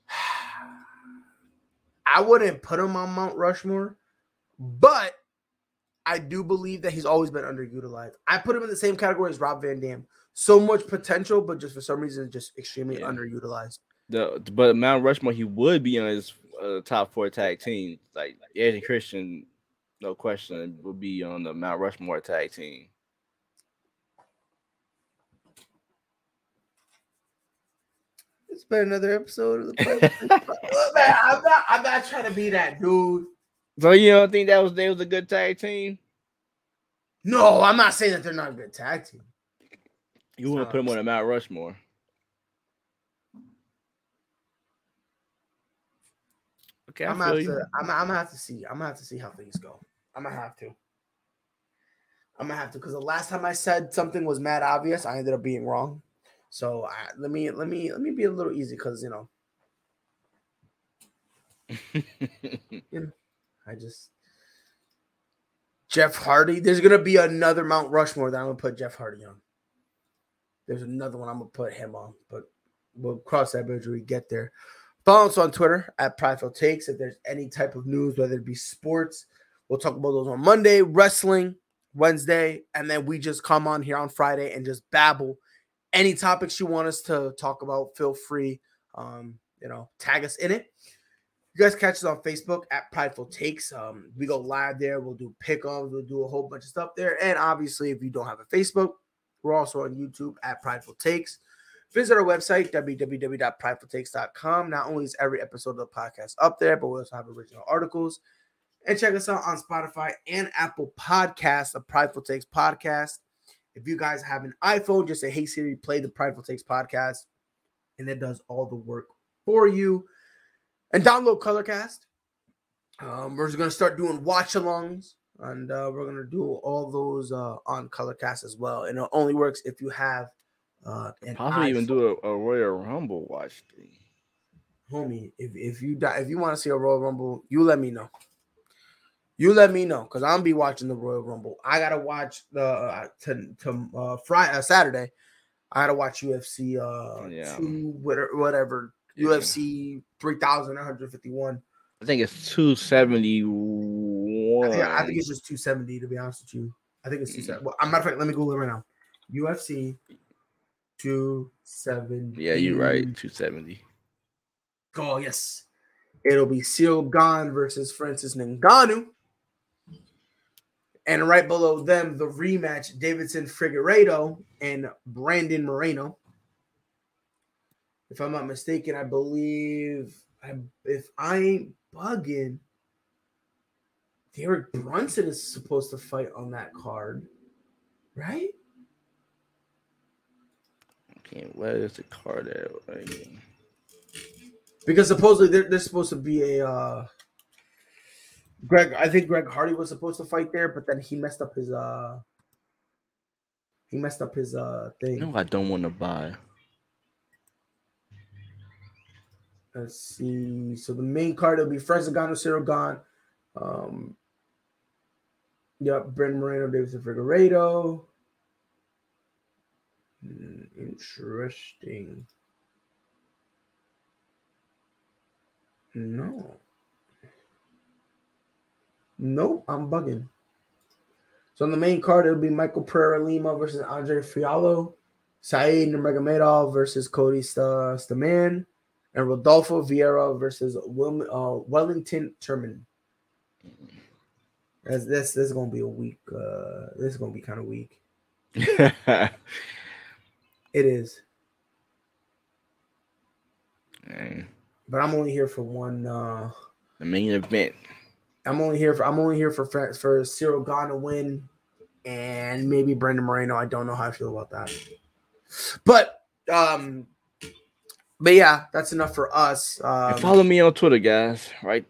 [sighs] I wouldn't put him on Mount Rushmore, but I do believe that he's always been underutilized. I put him in the same category as Rob Van Dam. So much potential, but just for some reason, just extremely yeah. underutilized. The but Mount Rushmore, he would be on his uh, top four tag team. Like Eddie Christian, no question, would be on the Mount Rushmore tag team. It's been another episode of the [laughs] Man, I'm not I'm not trying to be that dude. So you don't think that was they was a good tag team? No, I'm not saying that they're not a good tag team. You want to put them on a Mount Rushmore? Okay, I'm gonna, have to, I'm, I'm gonna have to see. I'm gonna have to see how things go. I'm gonna have to. I'm gonna have to because the last time I said something was mad obvious, I ended up being wrong. So I, let me let me let me be a little easy because you know, [laughs] you know, I just Jeff Hardy. There's gonna be another Mount Rushmore that I'm gonna put Jeff Hardy on. There's another one I'm gonna put him on, but we'll cross that bridge when we get there. Follow us on Twitter at Prideful Takes. If there's any type of news, whether it be sports, we'll talk about those on Monday, wrestling Wednesday, and then we just come on here on Friday and just babble. Any topics you want us to talk about, feel free. Um, you know, tag us in it. You guys catch us on Facebook at Prideful Takes. Um, we go live there. We'll do pickups. We'll do a whole bunch of stuff there. And obviously, if you don't have a Facebook, we're also on YouTube at Prideful Takes. Visit our website, www.pridefultakes.com. Not only is every episode of the podcast up there, but we also have original articles. And check us out on Spotify and Apple Podcasts, the Prideful Takes podcast. If you guys have an iPhone, just say, Hey Siri, play the Prideful Takes podcast. And it does all the work for you. And download Colorcast. Um, we're just going to start doing watch alongs. And uh, we're going to do all those uh, on Colorcast as well. And it only works if you have uh, and possibly I, even do a, a, Royal Rumble watch thing. Homie, if, if you die, if you want to see a Royal Rumble, you let me know. You let me know because I'm be watching the Royal Rumble. I gotta watch the uh, to to uh, Friday uh, Saturday. I gotta watch UFC uh yeah. two whatever yeah. UFC three thousand one hundred fifty one. I think it's two seventy one. I, I think it's just two seventy to be honest with you. I think it's two seventy. Well, matter of fact, let me Google it right now. UFC 270. Yeah, you're right. 270. Oh, yes. It'll be Ciryl Gane versus Francis Ngannou. And right below them, the rematch Deiveson Figueiredo and Brandon Moreno. If I'm not mistaken, I believe I, if I ain't bugging, Derek Brunson is supposed to fight on that card, right? can't. Where is the card at? Right because supposedly they're, they're supposed to be a uh Greg. I think Greg Hardy was supposed to fight there, but then he messed up his uh he messed up his uh thing. No, I don't want to buy. Let's see. So the main card will be Frezagano, Gane. Um, yep, Brent Moreno, Deiveson Figueiredo. Hmm, interesting. No. Nope, I'm bugging. So on the main card, it'll be Michael Pereira Lima versus Andre Fialho, Said Nurmagomedov versus Cody Stamann, and Rodolfo Vieira versus Will, uh, Wellington Turman. That's this this is gonna be a week. Uh, this is gonna be kind of weak. Dang. [laughs] It is, but I'm only here for one. Uh, The main event. I'm only here for I'm only here for for, for Ciryl Gane to win, and maybe Brendan Moreno. I don't know how I feel about that, but um, but yeah, that's enough for us. Um, follow me on Twitter, guys. Right,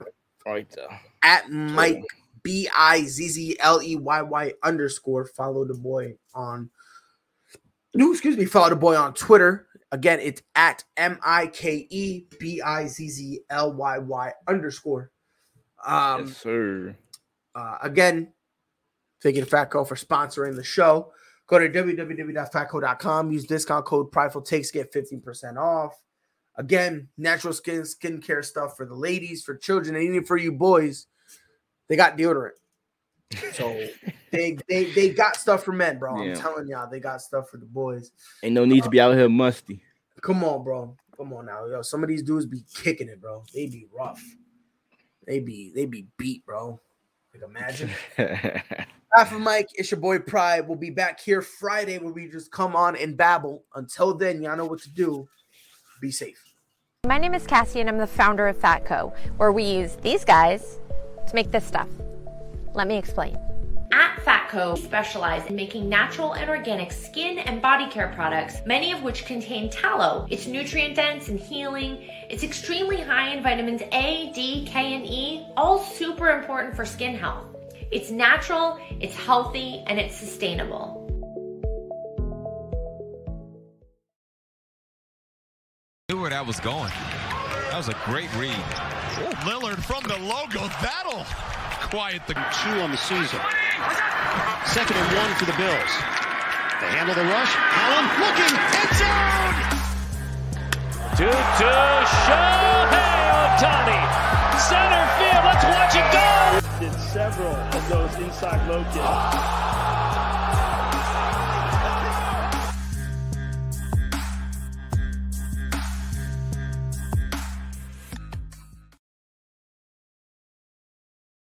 right there. at Mike B I Z Z L E Y Y underscore. Follow the boy on. No, excuse me. Follow the boy on Twitter. Again, it's at M I K E B I Z Z L Y Y underscore. Um, yes, sir. uh, again, thank you to Fatco for sponsoring the show. Go to www.fatco.com. Use discount code Prideful Takes get 15% off. Again, natural skin skincare stuff for the ladies, for children, and even for you boys. They got deodorant. So [laughs] they they they got stuff for men, bro. Yeah. I'm telling y'all, they got stuff for the boys. Ain't no need to be out here musty. Come on, bro. Come on now. Yo, some of these dudes be kicking it, bro. They be rough. They be they be beat, bro. Like imagine. [laughs] Half of Mike, it's your boy Pride. We'll be back here Friday where we just come on and babble. Until then, y'all know what to do. Be safe. My name is Cassie, and I'm the founder of Fatco, where we use these guys to make this stuff. Let me explain. At Fatco, we specialize in making natural and organic skin and body care products, many of which contain tallow. It's nutrient dense and healing. It's extremely high in vitamins A, D, K, and E, all super important for skin health. It's natural, it's healthy, and it's sustainable. Where that was going. That was a great read. Lillard from the logo. That'll quiet the. two on the season. Second and one for the Bills. They handle the rush. Allen looking. End zone. Two to Shohei Ohtani. Center field. Let's watch it go. Did several of those inside low kicks.